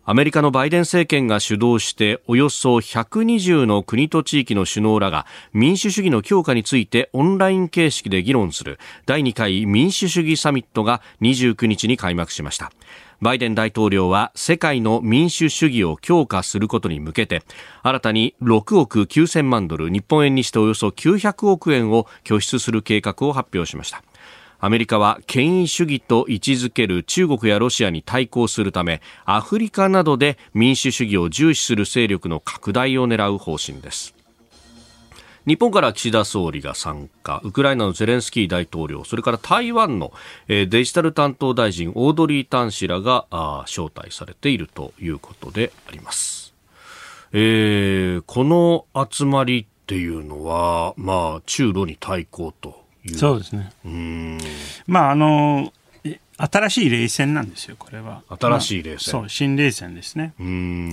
アメリカのバイデン政権が主導しておよそ120の国と地域の首脳らが民主主義の強化についてオンライン形式で議論する第2回民主主義サミットが29日に開幕しました。バイデン大統領は世界の民主主義を強化することに向けて新たに6億9000万ドル日本円にしておよそ900億円を拠出する計画を発表しました。アメリカは権威主義と位置づける中国やロシアに対抗するためアフリカなどで民主主義を重視する勢力の拡大を狙う方針です日本から岸田総理が参加、ウクライナのゼレンスキー大統領、それから台湾のデジタル担当大臣、オードリー・タン氏らが招待されているということであります。えー、この集まりっていうのは、まあ、中ロに対抗とそうですね。まあ、あの、新しい冷戦なんですよ、これは。新しい冷戦、まあ、そう、新冷戦ですね。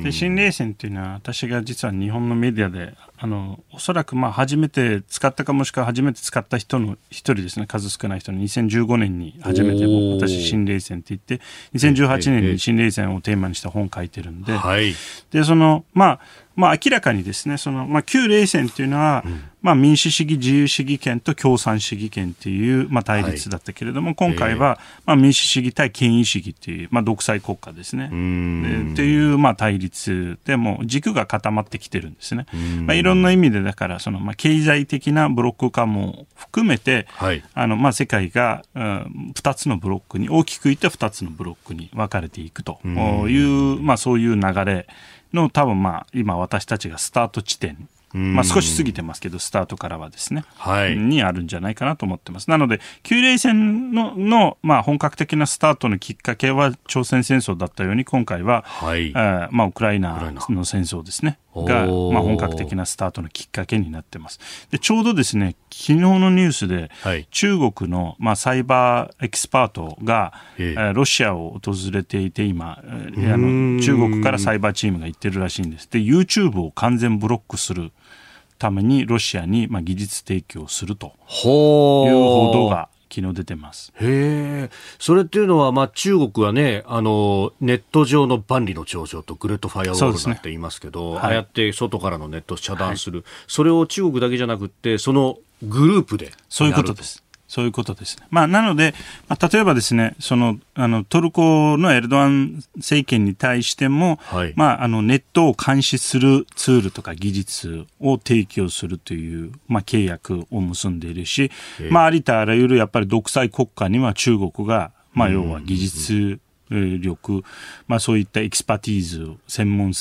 で、新冷戦っていうのは、私が実は日本のメディアで、あの、おそらくまあ初めて使ったかもしくは初めて使った人の一人ですね、数少ない人の2015年に初めて私、新冷戦って言って、2018年に新冷戦をテーマにした本を書いてるんで、はい、で、その、まあ、まあ、明らかにですね、その、まあ、旧冷戦っていうのは、うん、まあ、民主主義、自由主義権と共産主義権っていう、まあ、対立だったけれども、はい、今回は、まあ、民主主義対権威主義っていう、まあ、独裁国家ですね。っていう、まあ、対立でも、軸が固まってきてるんですね。まあ、いろんな意味で、だから、その、まあ、経済的なブロック化も含めて、はい、あの、まあ、世界が、うん、2つのブロックに、大きく言って2つのブロックに分かれていくと。いう、まあ、そういう流れの多分まあ今私たちがスタート地点。まあ、少し過ぎてますけど、スタートからはですね、はい、にあるんじゃないかなと思ってます。なので、旧冷戦のの、まあ、本格的なスタートのきっかけは朝鮮戦争だったように、今回は、はい、あまあ、ウクライナの戦争ですね。が、まあ、本格的なスタートのきっかけになってます。で、ちょうどですね、昨日のニュースで、はい、中国の、まあ、サイバーエキスパートが、えー、ロシアを訪れていて、今、あの中国からサイバーチームが行ってるらしいんです。で、YouTube を完全ブロックするために、ロシアに、まあ、技術提供するという報道が昨日出てます。へえ。それっていうのは、まあ、中国はね、あの、ネット上の万里の長城とグレートファイアウォールなんて言いますけど、ねはい、ああやって外からのネットを遮断する、はい、それを中国だけじゃなくて、そのグループでそういうことです。そういうことですね。まあ、なので、まあ、例えばですね、その、あの、トルコのエルドアン政権に対しても、はい、まあ、あの、ネットを監視するツールとか技術を提供するという、まあ、契約を結んでいるし、まあ、ありとあらゆるやっぱり独裁国家には中国が、まあ、要は技術、力、まあそういった expertise、専門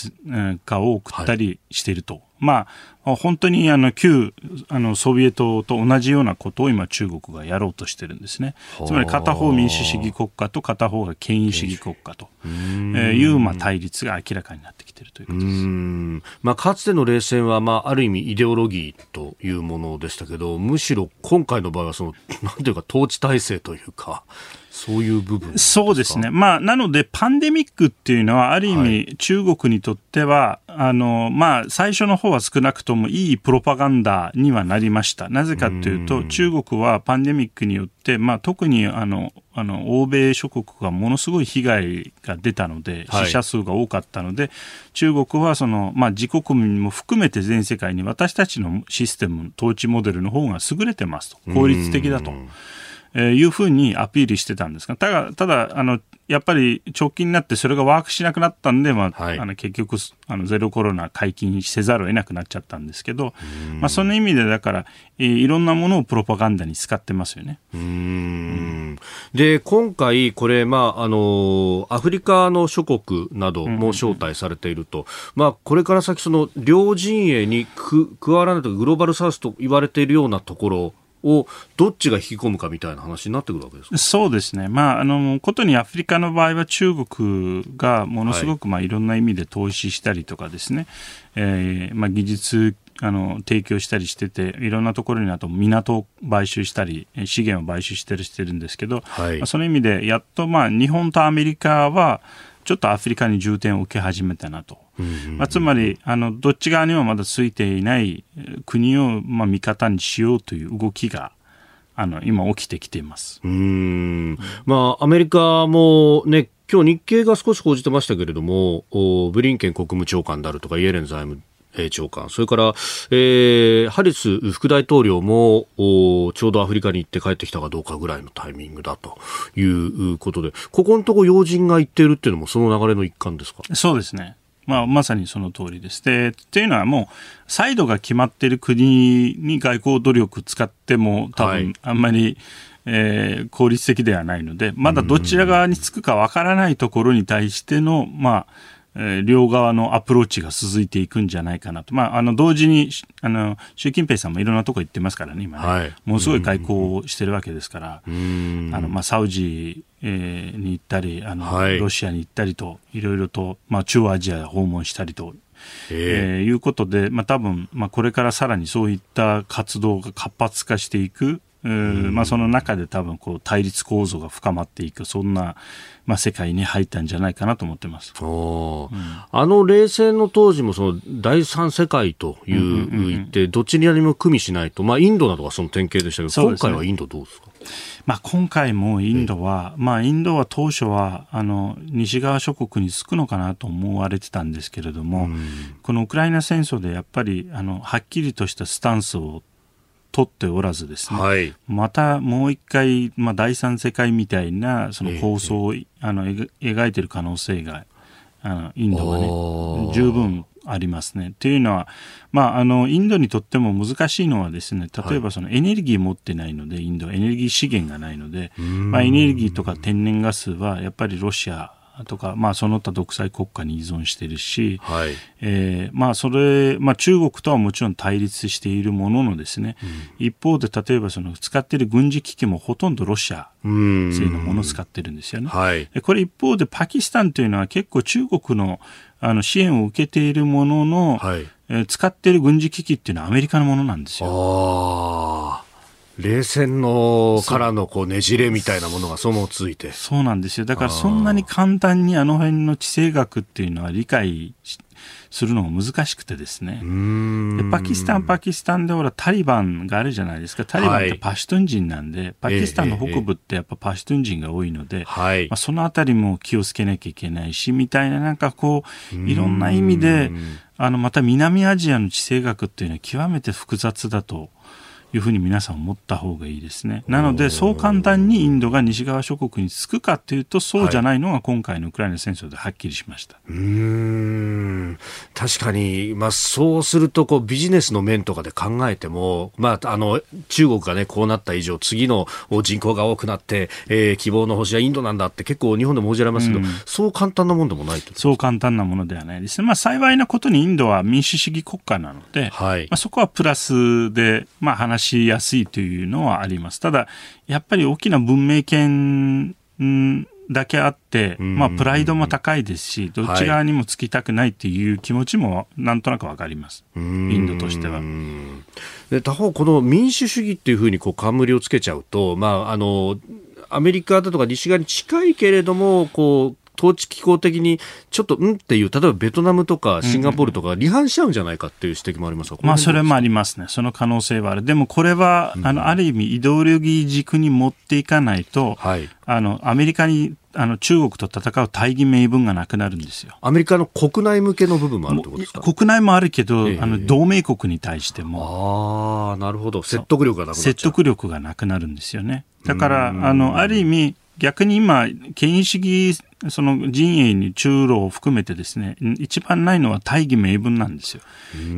家を送ったりしていると。はい、まあ、本当にあの旧あのソビエトと同じようなことを今中国がやろうとしてるんですね。つまり片方民主主義国家と片方が権威主義国家というまあ対立が明らかになってきているということです。まあ、かつての冷戦はまあある意味イデオロギーというものでしたけど、むしろ今回の場合はそのなんていうか統治体制というか。そういう部分そうですね。まあ、なので、パンデミックっていうのは、ある意味、中国にとっては、はい、あの、まあ、最初の方は少なくともいいプロパガンダにはなりました。なぜかというと、中国はパンデミックによって、まあ、特に、あの、あの、欧米諸国がものすごい被害が出たので、死者数が多かったので、はい、中国はその、まあ、自国民も含めて全世界に私たちのシステム、統治モデルの方が優れてますと。効率的だと。えー、いうふうにアピールしてたんですが、ただ、ただ、あの、やっぱり直近になってそれがワークしなくなったんで、まあ、はい、あの結局あのゼロコロナ解禁せざるを得なくなっちゃったんですけど、まあ、その意味でだから、えー、いろんなものをプロパガンダに使ってますよね。うん。で今回、これ、まああの、アフリカの諸国なども招待されていると、まあ、これから先、その両陣営に加わらないとグローバルサウスと言われているようなところをどっちが引き込むかみたいな話になってくるわけですか？そうですね、まあ、あのことにアフリカの場合は中国がものすごく、まあ、い。ろんな意味で投資したりとかですね、えーまあ、技術あの提供したりしてていろんなところにあと港を買収したり資源を買収してるしてるんですけど、はい、まあ、その意味でやっとまあ日本とアメリカはちょっとアフリカに重点を受け始めたなと。まあ、つまりあのどっち側にもまだついていない国をまあ味方にしようという動きがあの今起きてきています。うん。まあアメリカもね今日日経が少し報じてましたけれどもブリンケン国務長官であるとかイエレン財務長官、それから、えー、ハリス副大統領もちょうどアフリカに行って帰ってきたかどうかぐらいのタイミングだということで、ここのところ要人が行っているっていうのもその流れの一環ですか？そうですね。まあ、まさにその通りです。で、っていうのはもう、サイドが決まっている国に外交努力使っても、多分、あんまり、はいえー、効率的ではないので、まだどちら側につくかわからないところに対しての、まあ、えー、両側のアプローチが続いていくんじゃないかなと。まあ、あの、同時に、あの、習近平さんもいろんなとこ行ってますからね、今ね。はい、ものすごい外交をしてるわけですから、あの、まあ、サウジ、えー、に行ったり、あの、はい、ロシアに行ったりと、いろいろと、まあ、中央アジア訪問したりと、えー、いうことで、まあ、多分、まあ、これからさらにそういった活動が活発化していく、まあ、その中で多分こう対立構造が深まっていくそんな、まあ、世界に入ったんじゃないかなと思ってます、うん、あの冷戦の当時もその第三世界という言って、どちらにも組みしないと、まあ、インドなどがその典型でしたけど、ね、今回はインドどうですか？まあ、今回もインドは、まあ、インドは当初はあの西側諸国につくのかなと思われてたんですけれども、このウクライナ戦争でやっぱりあのはっきりとしたスタンスを取っておらずですね、はい、またもう一回、まあ、第三世界みたいなその構想を、えー、あの描いている可能性があのインドはね十分ありますね。というのは、まあ、あのインドにとっても難しいのはですね例えばそのエネルギー持ってないので、インドはエネルギー資源がないので、まあ、エネルギーとか天然ガスはやっぱりロシアとか、まあ、その他独裁国家に依存しているし、はい。えーまあ、それ、まあ、中国とはもちろん対立しているもののですね、うん、一方で例えばその使っている軍事機器もほとんどロシア製のものを使ってるんですよね。はい、これ一方でパキスタンというのは結構中国のあの支援を受けているものの、はい。えー、使っている軍事機器っていうのはアメリカのものなんですよ。あ冷戦のからのこうねじれみたいなものがそのついて。そうなんですよ。だからそんなに簡単にあの辺の地政学っていうのは理解するのも難しくてですね。でパキスタンパキスタンでほらタリバンがあるじゃないですか。タリバンってパシュトゥン人なんで、はい、パキスタンの北部ってやっぱパシュトゥン人が多いので、まあ、そのあたりも気をつけなきゃいけないしみたいななんかこういろんな意味であのまた南アジアの地政学っていうのは極めて複雑だというふうに皆さん思った方がいいですね。なので、そう簡単にインドが西側諸国につくかというと、そうじゃないのが今回のウクライナ戦争ではっきりしました。はい、うん確かに、まあ、そうするとこうビジネスの面とかで考えても、まあ、あの中国が、ね、こうなった以上、次の人口が多くなって、えー、希望の星はインドなんだって結構日本でも報じられますけど、そう簡単なもんでもないそう簡単なものではないですね。まあ、幸いなことにインドは民主主義国家なので、はい、まあ、そこはプラスで、まあ、話しやすいというのはあります。ただ、やっぱり大きな文明圏だけあって、まあ、プライドも高いですし、どっち側にもつきたくないっていう気持ちもなんとなくわかります。インドとしては。で他方、この民主主義っていうふうにこう冠をつけちゃうと、まあ、あの、アメリカだとか西側に近いけれども、こう、統治機構的にちょっとうんっていう、例えばベトナムとかシンガポールとか離反しちゃうんじゃないかっていう指摘もありますまあ、それもありますね。その可能性はある。でもこれは、あの、ある意味イデオロギー軸に持っていかないと、はい、あの、アメリカにあの中国と戦う大義名分がなくなるんですよ。アメリカの国内向けの部分もあるってことですか？国内もあるけど、えー、あの同盟国に対しても。ああ、なるほど。説得力がなくな説得力がなくなるんですよね。だから、あの、ある意味、逆に今、権威主義、その陣営に中路を含めてですね、一番ないのは大義名分なんですよ。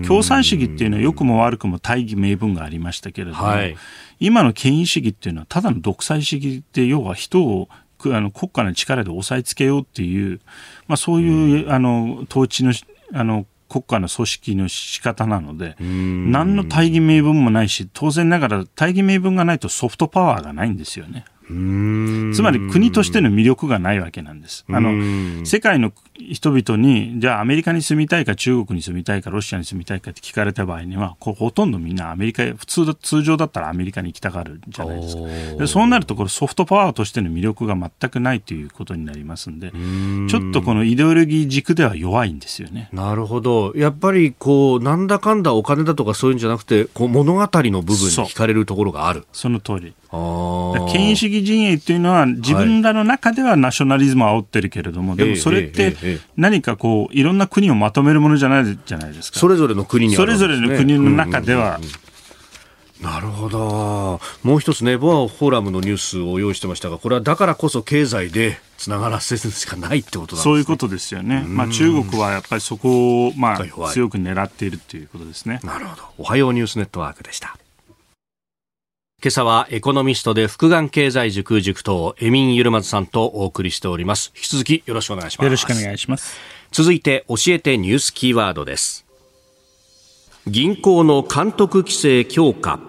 共産主義っていうのは良くも悪くも大義名分がありましたけれども、はい、今の権威主義っていうのはただの独裁主義って要は人をあの国家の力で押さえつけようっていう、まあ、そういうあの統治のあの国家の組織の仕方なので、何の大義名分もないし、当然ながら大義名分がないとソフトパワーがないんですよね。つまり国としての魅力がないわけなんです。あの世界の人々に、じゃあアメリカに住みたいか中国に住みたいかロシアに住みたいかって聞かれた場合には、ほとんどみんなアメリカへ、普通通常だったらアメリカに行きたがるんじゃないですか。でそうなるとこれソフトパワーとしての魅力が全くないということになりますんで、んちょっとこのイデオロギー軸では弱いんですよね。なるほど。やっぱりこう、なんだかんだお金だとかそういうんじゃなくて、こう物語の部分に惹かれるところがある。その通り。権威主義陣営というのは自分らの中ではナショナリズムを煽ってるけれども、はい、でもそれって何かこういろんな国をまとめるものじゃないじゃないですか。それぞれの国に、ね、それぞれの国の中では、なるほど。もう一つね、ボアフォーラムのニュースを用意してましたが、これはだからこそ経済でつながらせるしかないってことなんですね。そういうことですよね。まあ中国はやっぱりそこを、まあ、強く狙っているということですね。なるほど。おはようニュースネットワークでした。今朝はエコノミストで福眼経済塾塾頭エミン・ユルマズさんとお送りしております。引き続きよろしくお願いします。よろしくお願いします。続いて教えてニュースキーワードです。銀行の監督規制強化。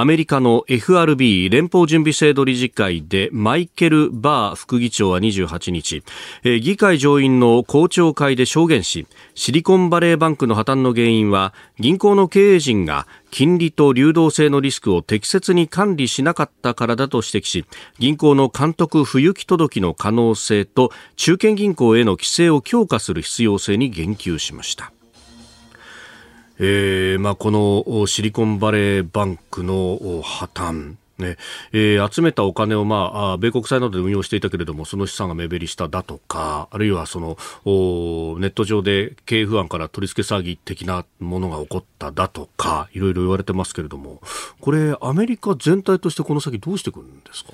アメリカの FRB 連邦準備制度理事会でマイケル・バー副議長は28日、え議会上院の公聴会で証言しシリコンバレーバンクの破綻の原因は銀行の経営陣が金利と流動性のリスクを適切に管理しなかったからだと指摘し銀行の監督不行き届きの可能性と中堅銀行への規制を強化する必要性に言及しました。えーまあ、このシリコンバレーバンクの破綻ね。えー、集めたお金を、まあ、米国債などで運用していたけれどもその資産が目減りしただとかあるいはそのネット上で経営不安から取り付け騒ぎ的なものが起こっただとかいろいろ言われてますけれどもこれアメリカ全体としてこの先どうしていくんですか？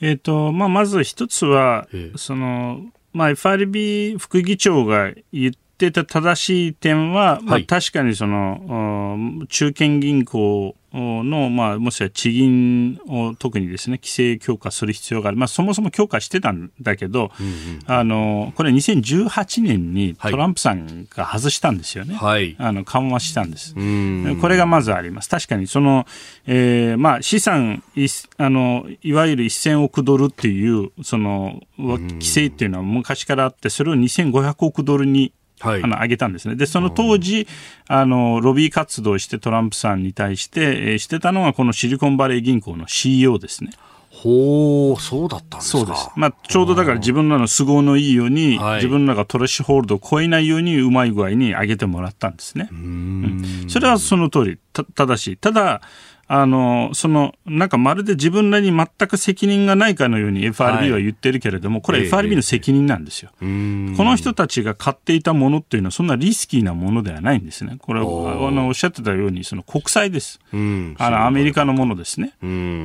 えーとまあ、まず一つは、えー、そのまあ、FRB 副議長が言ってた正しい点は、まあ、確かにその、中堅銀行の、まあ、もしくは地銀を特にですね、規制強化する必要がある。まあ、そもそも強化してたんだけど、うんうん、あの、これ2018年にトランプさんが外したんですよね。はい。あの、緩和したんです。これがまずあります。確かにその、えー、まあ、資産、いあの、いわゆる1000億ドルっていう、その、規制っていうのは昔からあって、それを2500億ドルにはい、あの上げたんですね。で、その当時、あの、ロビー活動してトランプさんに対して、えー、してたのがこのシリコンバレー銀行の CEO ですね。ほう、そうだったんですか。そうです。まあ、ちょうどだから自分らの都合のいいように、自分らがトレッシュホールドを超えないようにうまい具合に上げてもらったんですね。うん、それはその通り、た、正しい。ただ、あの、その、なんかまるで自分らに全く責任がないかのように FRB は言ってるけれども、はい、これ FRB の責任なんですよ、えー、この人たちが買っていたものっていうのはそんなリスキーなものではないんですね。これは、あの、おっしゃってたように、その国債です。あの、アメリカのものですね。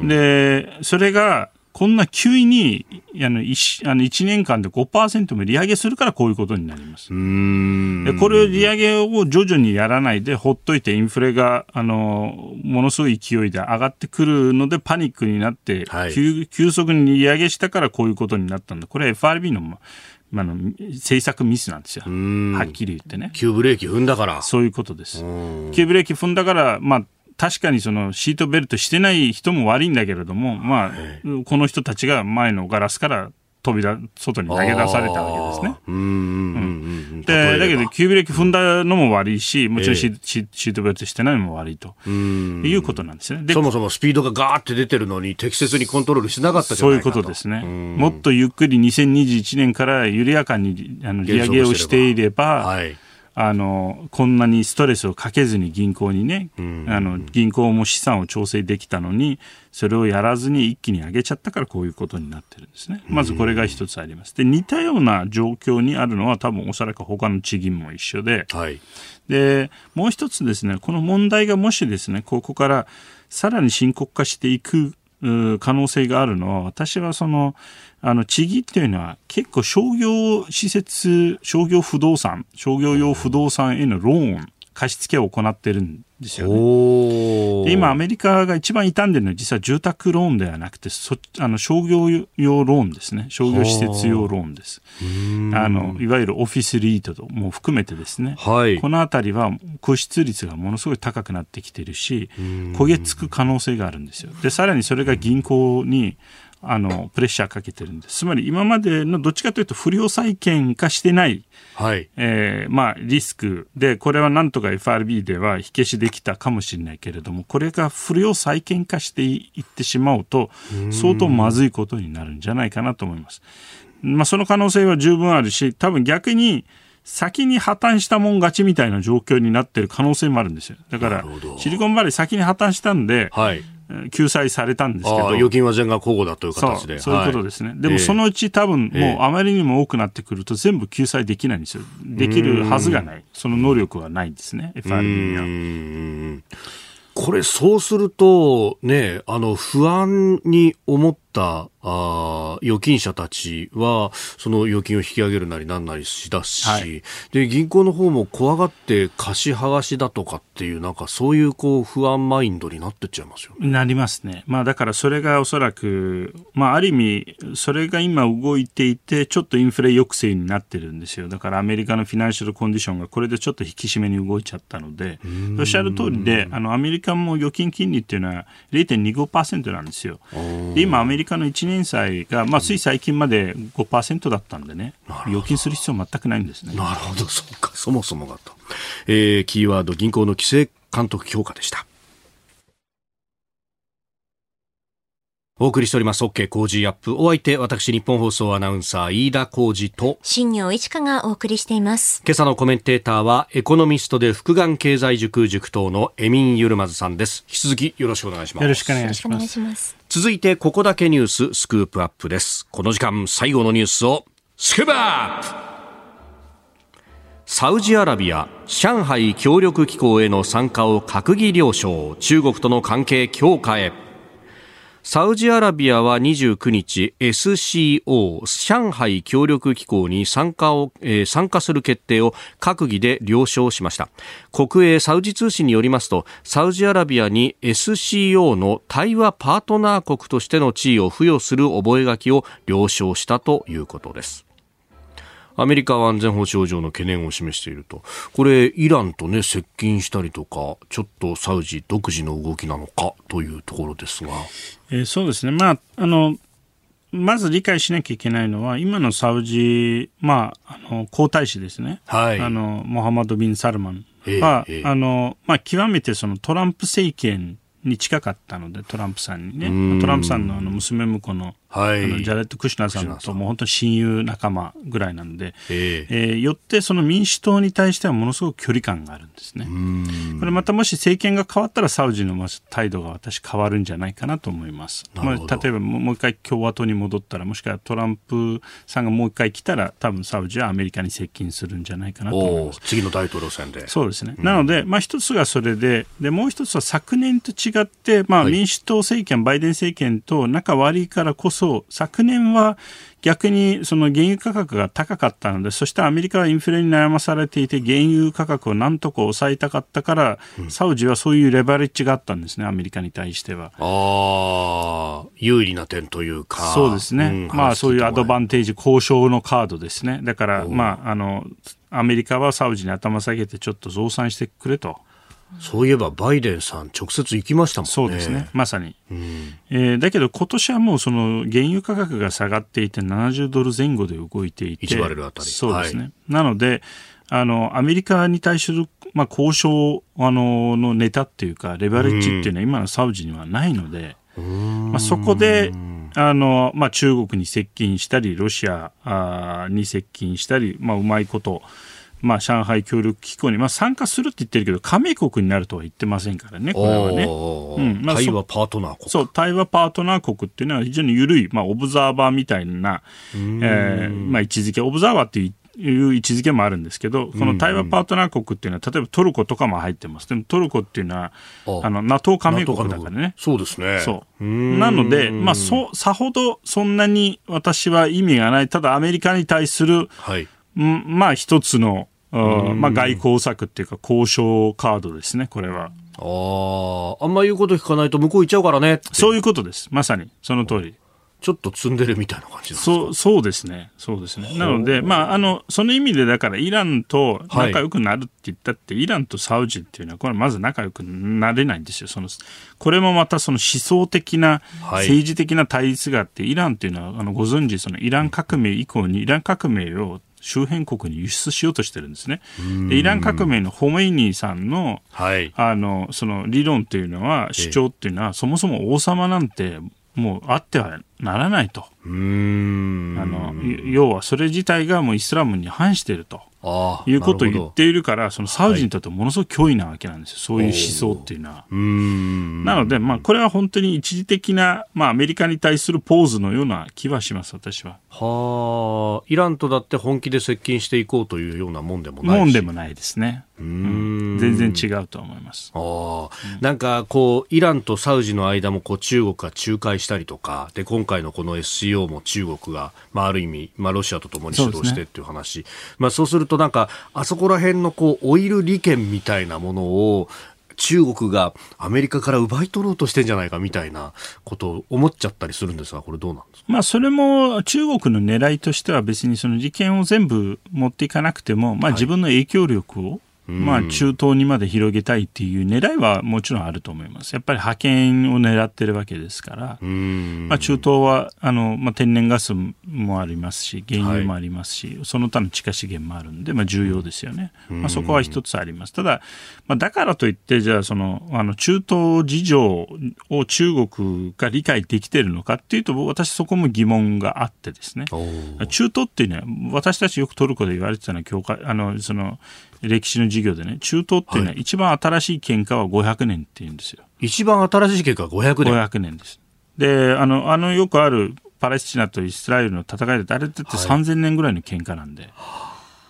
で、それが、こんな急にあの 1, あの1年間で5%も利上げするからこういうことになります。でこれを利上げを徐々にやらないでほっといてインフレがあのものすごい勢いで上がってくるのでパニックになって、はい、急急速に利上げしたからこういうことになったんだ。これは FRB のあの政策ミスなんですよ。はっきり言ってね。急ブレーキ踏んだから。そういうことです。急ブレーキ踏んだから、まあ、確かにそのシートベルトしてない人も悪いんだけれども、まあ、この人たちが前のガラスから飛び出、外に投げ出されたわけですね。うん、で、だけど、急ブレーキ踏んだのも悪いし、もちろんシ,、シートベルトしてないのも悪いと。いうことなんですね。そもそもスピードがガーって出てるのに、適切にコントロールしなかったじゃないかと。そういうことですね。もっとゆっくり2021年から緩やかにあの利上げをしていれば、はいあのこんなにストレスをかけずに銀行にね、あの銀行も資産を調整できたのにそれをやらずに一気に上げちゃったからこういうことになってるんですね。まずこれが一つあります。で似たような状況にあるのは多分おそらく他の地銀も一緒で、はい、でもう一つですねこの問題がもしですねここからさらに深刻化していく可能性があるのは私はそのあの、地銀っていうのは結構商業施設、商業不動産、商業用不動産へのローン、貸し付けを行ってるんですよね。今、アメリカが一番傷んでるのは実は住宅ローンではなくてそあの商業用ローンですね。商業施設用ローンです。あ。のいわゆるオフィスリートも含めてですね、はい、この辺りは個室率がものすごい高くなってきてるし焦げ付く可能性があるんですよ。でさらにそれが銀行にあのプレッシャーかけてるんです。つまり今までのどっちかというと不良債権化してない、はい。えーまあ、リスクでこれはなんとか FRB では火消しできたかもしれないけれどもこれが不良債権化していってしまうと相当まずいことになるんじゃないかなと思います。まあ、その可能性は十分あるし多分逆に先に破綻したもん勝ちみたいな状況になってる可能性もあるんですよ。だから、シリコンバレー先に破綻したんで、はい、救済されたんですけど。預金は全額保護だという形で。そういうことですね。はい、でもそのうち多分もうあまりにも多くなってくると全部救済できないんですよ。できるはずがない。その能力はないんですね、FRB には。これそうすると、ね、あの、不安に思ったあ預金者たちはその預金を引き上げるなりなんなりしだし、はい、で銀行の方も怖がって貸し剥がしだとかっていうなんかそういうこう不安マインドになってっちゃいますよ、ね、なりますね、まあ、だからそれがおそらく、まあ、ある意味それが今動いていてちょっとインフレ抑制になってるんですよ。だからアメリカのフィナンシャルコンディションがこれでちょっと引き締めに動いちゃったのでおっしゃる通りであのアメリカも預金金利っていうのは0.25%なんですよ。で今アメリカの1年債が、まあ、つい最近まで5%だったんでね、預金する必要全くないんですね。なるほど、そうか、そもそもがと。えー、キーワード、銀行の規制監督強化でした。お送りしております OK 工事アップ。お相手、私、日本放送アナウンサー、飯田浩二と、新業一華がお送りしています。今朝のコメンテーターは、エコノミストで福眼経済塾塾等のエミン・ユルマズさんです。引き続きよろしくお願いします。よろしくお願いします。続いて、ここだけニュース、スクープアップです。この時間、最後のニュースを、スクープアップサウジアラビア、上海協力機構への参加を閣議了承、中国との関係強化へ。サウジアラビアは29日 SCO 上海協力機構に参加を、えー、参加する決定を閣議で了承しました。国営サウジ通信によりますとサウジアラビアに SCO の対話パートナー国としての地位を付与する覚書を了承したということです。アメリカは安全保障上の懸念を示していると。これ、イランとね、接近したりとか、ちょっとサウジ独自の動きなのかというところですが。えー、そうですね。まあ、あの、まず理解しなきゃいけないのは、今のサウジ、まあ、あの、皇太子ですね。はい。あの、モハマド・ビン・サルマンは、えーえー、あの、まあ、極めてそのトランプ政権に近かったので、トランプさんにね。トランプさんのあの娘婿のはい、あのジャレット・クシュナーさんともう本当に親友仲間ぐらいなんで、えー、えー、よってその民主党に対してはものすごく距離感があるんですね。これまたもし政権が変わったらサウジの態度が私変わるんじゃないかなと思います。まあ、例えばもう一回共和党に戻ったらもしくはトランプさんがもう一回来たら多分サウジはアメリカに接近するんじゃないかなと思います。次の大統領選で。そうですね。なので、まあ一つがそれで、で、もう一つは昨年と違って、まあ民主党政権、はい、バイデン政権と仲悪いからこそ、昨年は逆にその原油価格が高かったので、そしてアメリカはインフレに悩まされていて、原油価格をなんとか抑えたかったから、うん、サウジはそういうレバレッジがあったんですね、アメリカに対しては。ああ、有利な点というか。そうですね。うん、まあそういうアドバンテージ、交渉のカードですね。だから、まあ、あの、アメリカはサウジに頭下げてちょっと増産してくれと。そういえばバイデンさん、直接行きましたもんね。そうですね、まさに。うん、えー、だけど、今年はもうその原油価格が下がっていて、70ドル前後で動いていて、1バレルあたり。そうですね。はい、なので、あの、アメリカに対する、まあ、交渉、あの、のネタっていうか、レバレッジっていうのは今のサウジにはないので、まあ、そこで、あの、まあ、中国に接近したり、ロシアに接近したり、まあ、うまいこと、まあ、上海協力機構に、まあ、参加するって言ってるけど、加盟国になるとは言ってませんからね、これはね。うんまあ、対話パートナー国。そう、対話パートナー国っていうのは非常に緩い、まあ、オブザーバーみたいな、えー、まあ、位置づけ、オブザーバーっていういう位置づけもあるんですけど、この対話パートナー国っていうのは、例えばトルコとかも入ってます。でもトルコっていうのは、あの、NATO 加盟国だからね。そうですね。そう。なので、まあ、そ、さほどそんなに私は意味がない。ただアメリカに対する、はい、まあ、一つの、まあ、外交策っていうか交渉カードですね、これは。ああ、あんま言うこと聞かないと向こう行っちゃうからね。そういうことです。まさに、その通り。ちょっと積んでるみたいな感じそうそうですね、そうですね。なので、まあ、あのその意味で、だからイランと仲良くなるって言ったって、はい、イランとサウジっていうのは、これ、まず仲良くなれないんですよ、そのこれもまたその思想的な、政治的な対立があって、イランっていうのは、あのご存知、そのイラン革命以降に、イラン革命を周辺国に輸出しようとしてるんですね。でイラン革命のホメイニーさんのはい、あのその理論というのは主張っていうのは、そもそも王様なんてもうあってはならないと。あの要はそれ自体がもうイスラムに反していると。いうことを言っているから、そのサウジにとってものすごく脅威なわけなんですよ、そういう思想っていうのは。なので、まあ、これは本当に一時的な、まあ、アメリカに対するポーズのような気はします、私は。はあ、イランとだって本気で接近していこうというようなもんでもないもんでもないですね。うん、全然違うと思います。ああ、なんかこう、イランとサウジの間もこう中国が仲介したりとか、で、今回のこの SCO も中国が、まあ、ある意味、まあ、ロシアとともに主導してっていう話。うね、まあ、そうするとなんか、あそこら辺のこう、オイル利権みたいなものを、中国がアメリカから奪い取ろうとしてんじゃないかみたいなことを思っちゃったりするんですが、これどうなんですか？まあ、それも中国の狙いとしては別にその利権を全部持っていかなくても、まあ、自分の影響力をまあ、中東にまで広げたいっていう狙いはもちろんあると思います。やっぱり覇権を狙ってるわけですから、まあ、中東はあの、まあ、天然ガスもありますし、原油もありますし、はい、その他の地下資源もあるんで、まあ、重要ですよね。まあ、そこは一つあります。ただ、まあ、だからといって、じゃあその、あの中東事情を中国が理解できているのかっていうと、私そこも疑問があってですね。中東っていうのは、私たちよくトルコで言われてたのは、教会、あの、その、歴史の授業でね、中東っていうのは一番新しい喧嘩は500年って言うんですよ。一番新しい喧嘩は500年 ?500 年です。で、あの、あのよくあるパレスチナとイスラエルの戦いで、あれって3000年ぐらいの喧嘩なんで。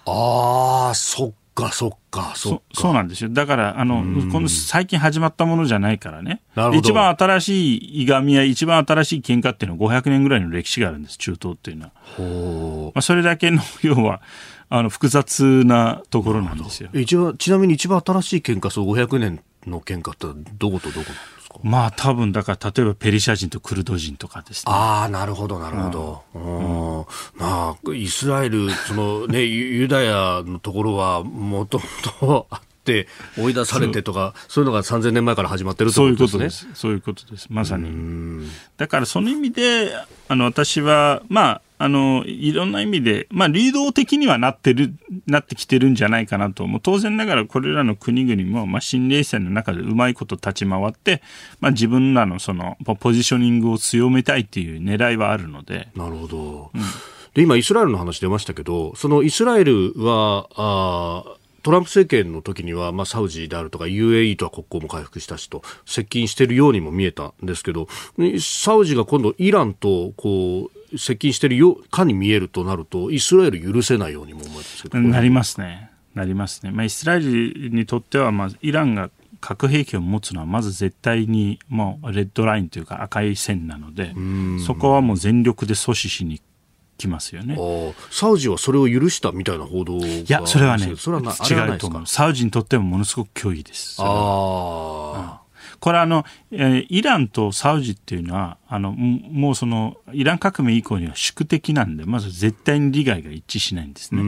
ああ、そっか、そっか、そっか。そうなんですよ。だから、あの、この最近始まったものじゃないからね。一番新しいいがみや、一番新しい喧嘩っていうのは500年ぐらいの歴史があるんです、中東っていうのは。ほまあ、それだけの、要は、あの複雑なところなんですよ。一番ちなみに一番新しい喧嘩そう500年の喧嘩ってどことどこなんですか？まあ多分だから例えばペリシャ人とクルド人とかですね。ああなるほどなるほど。うん、まあイスラエルそのねユダヤのところはもともとあって追い出されてとかそういうのが3000年前から始まってるということですね。そういうことです。まさに。だからその意味であの私はまああの、いろんな意味で、まあ、流動的にはなってる、なってきてるんじゃないかなと。もう当然ながらこれらの国々も、まあ、新冷戦の中でうまいこと立ち回って、まあ、自分らのその、ポジショニングを強めたいっていう狙いはあるので。なるほど。うん、で、今、イスラエルの話出ましたけど、そのイスラエルは、あトランプ政権の時には、まあ、サウジであるとか UAE とは国交も回復したしと接近しているようにも見えたんですけどサウジが今度イランとこう接近しているよかに見えるとなるとイスラエル許せないようにも思いますなりますね。なりますね、まあ、イスラエルにとっては、まあ、イランが核兵器を持つのはまず絶対にもうレッドラインというか赤い線なのでそこはもう全力で阻止しにきますよね。サウジはそれを許したみたいな報道いや、それはね、それは違うと思う。サウジにとってもものすごく脅威です。ああ、これあの、えー、イランとサウジっていうのは、あの、もうその、イラン革命以降には宿敵なんで、まず絶対に利害が一致しないんですね。あ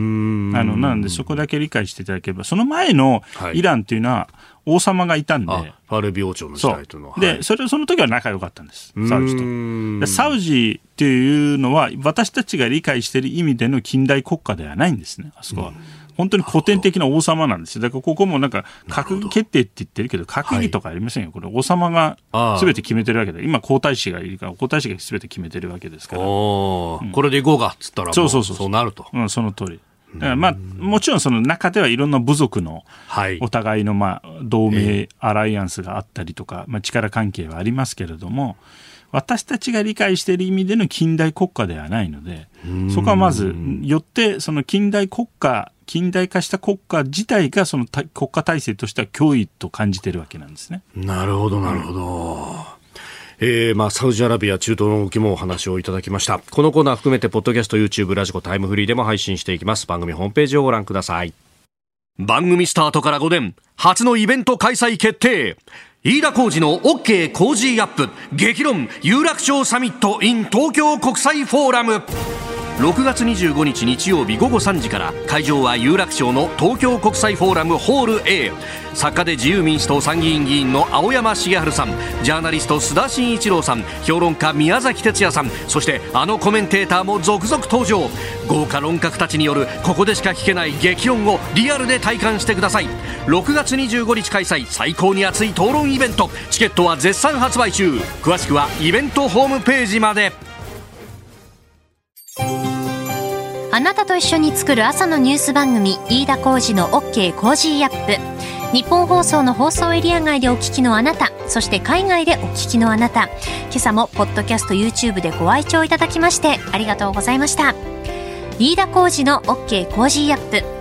の、なのでそこだけ理解していただければ、その前のイランっていうのは、王様がいたんで。ファルビ王朝の時代とのは。で、それ、その時は仲良かったんです。サウジと。サウジっていうのは、私たちが理解している意味での近代国家ではないんですね、あそこは。本当に古典的な王様なんですよ。だからここもなんか、閣議決定って言ってるけど、閣議とかありませんよ。これ王様が全て決めてるわけで、今皇太子がいるから、皇太子が全て決めてるわけですから。これでいこうかっつったら、そうそうそう。そうなると。うん、その通り。だからまあ、もちろんその中ではいろんな部族のお互いのまあ同盟、アライアンスがあったりとか、まあ、力関係はありますけれども、私たちが理解している意味での近代国家ではないので、そこはまず、よってその近代国家、近代化した国家自体がその国家体制としては脅威と感じているわけなんですね。なるほど、なるほど。えー、まあ、サウジアラビア、中東の動きもお話をいただきました。このコーナー含めて、ポッドキャスト、YouTube、ラジコ、タイムフリーでも配信していきます。番組ホームページをご覧ください。番組スタートから5年初のイベント開催決定飯田浩二の OK 工事アップ。激論有楽町サミット in 東京国際フォーラム。6月25日日曜日午後3時から会場は有楽町の東京国際フォーラムホール A 作家で自由民主党参議院議員の青山茂春さんジャーナリスト須田慎一郎さん評論家宮崎哲也さんそしてあのコメンテーターも続々登場。豪華論客たちによるここでしか聞けない激論をリアルで体感してください。6月25日開催最高に熱い討論イベント。チケットは絶賛発売中。詳しくはイベントホームページまで。あなたと一緒に作る朝のニュース番組飯田浩二の OK コージーアップ。日本放送の放送エリア外でお聞きのあなたそして海外でお聞きのあなた。今朝もポッドキャスト YouTube でご愛聴いただきましてありがとうございました。飯田浩二の OK コージーアップ。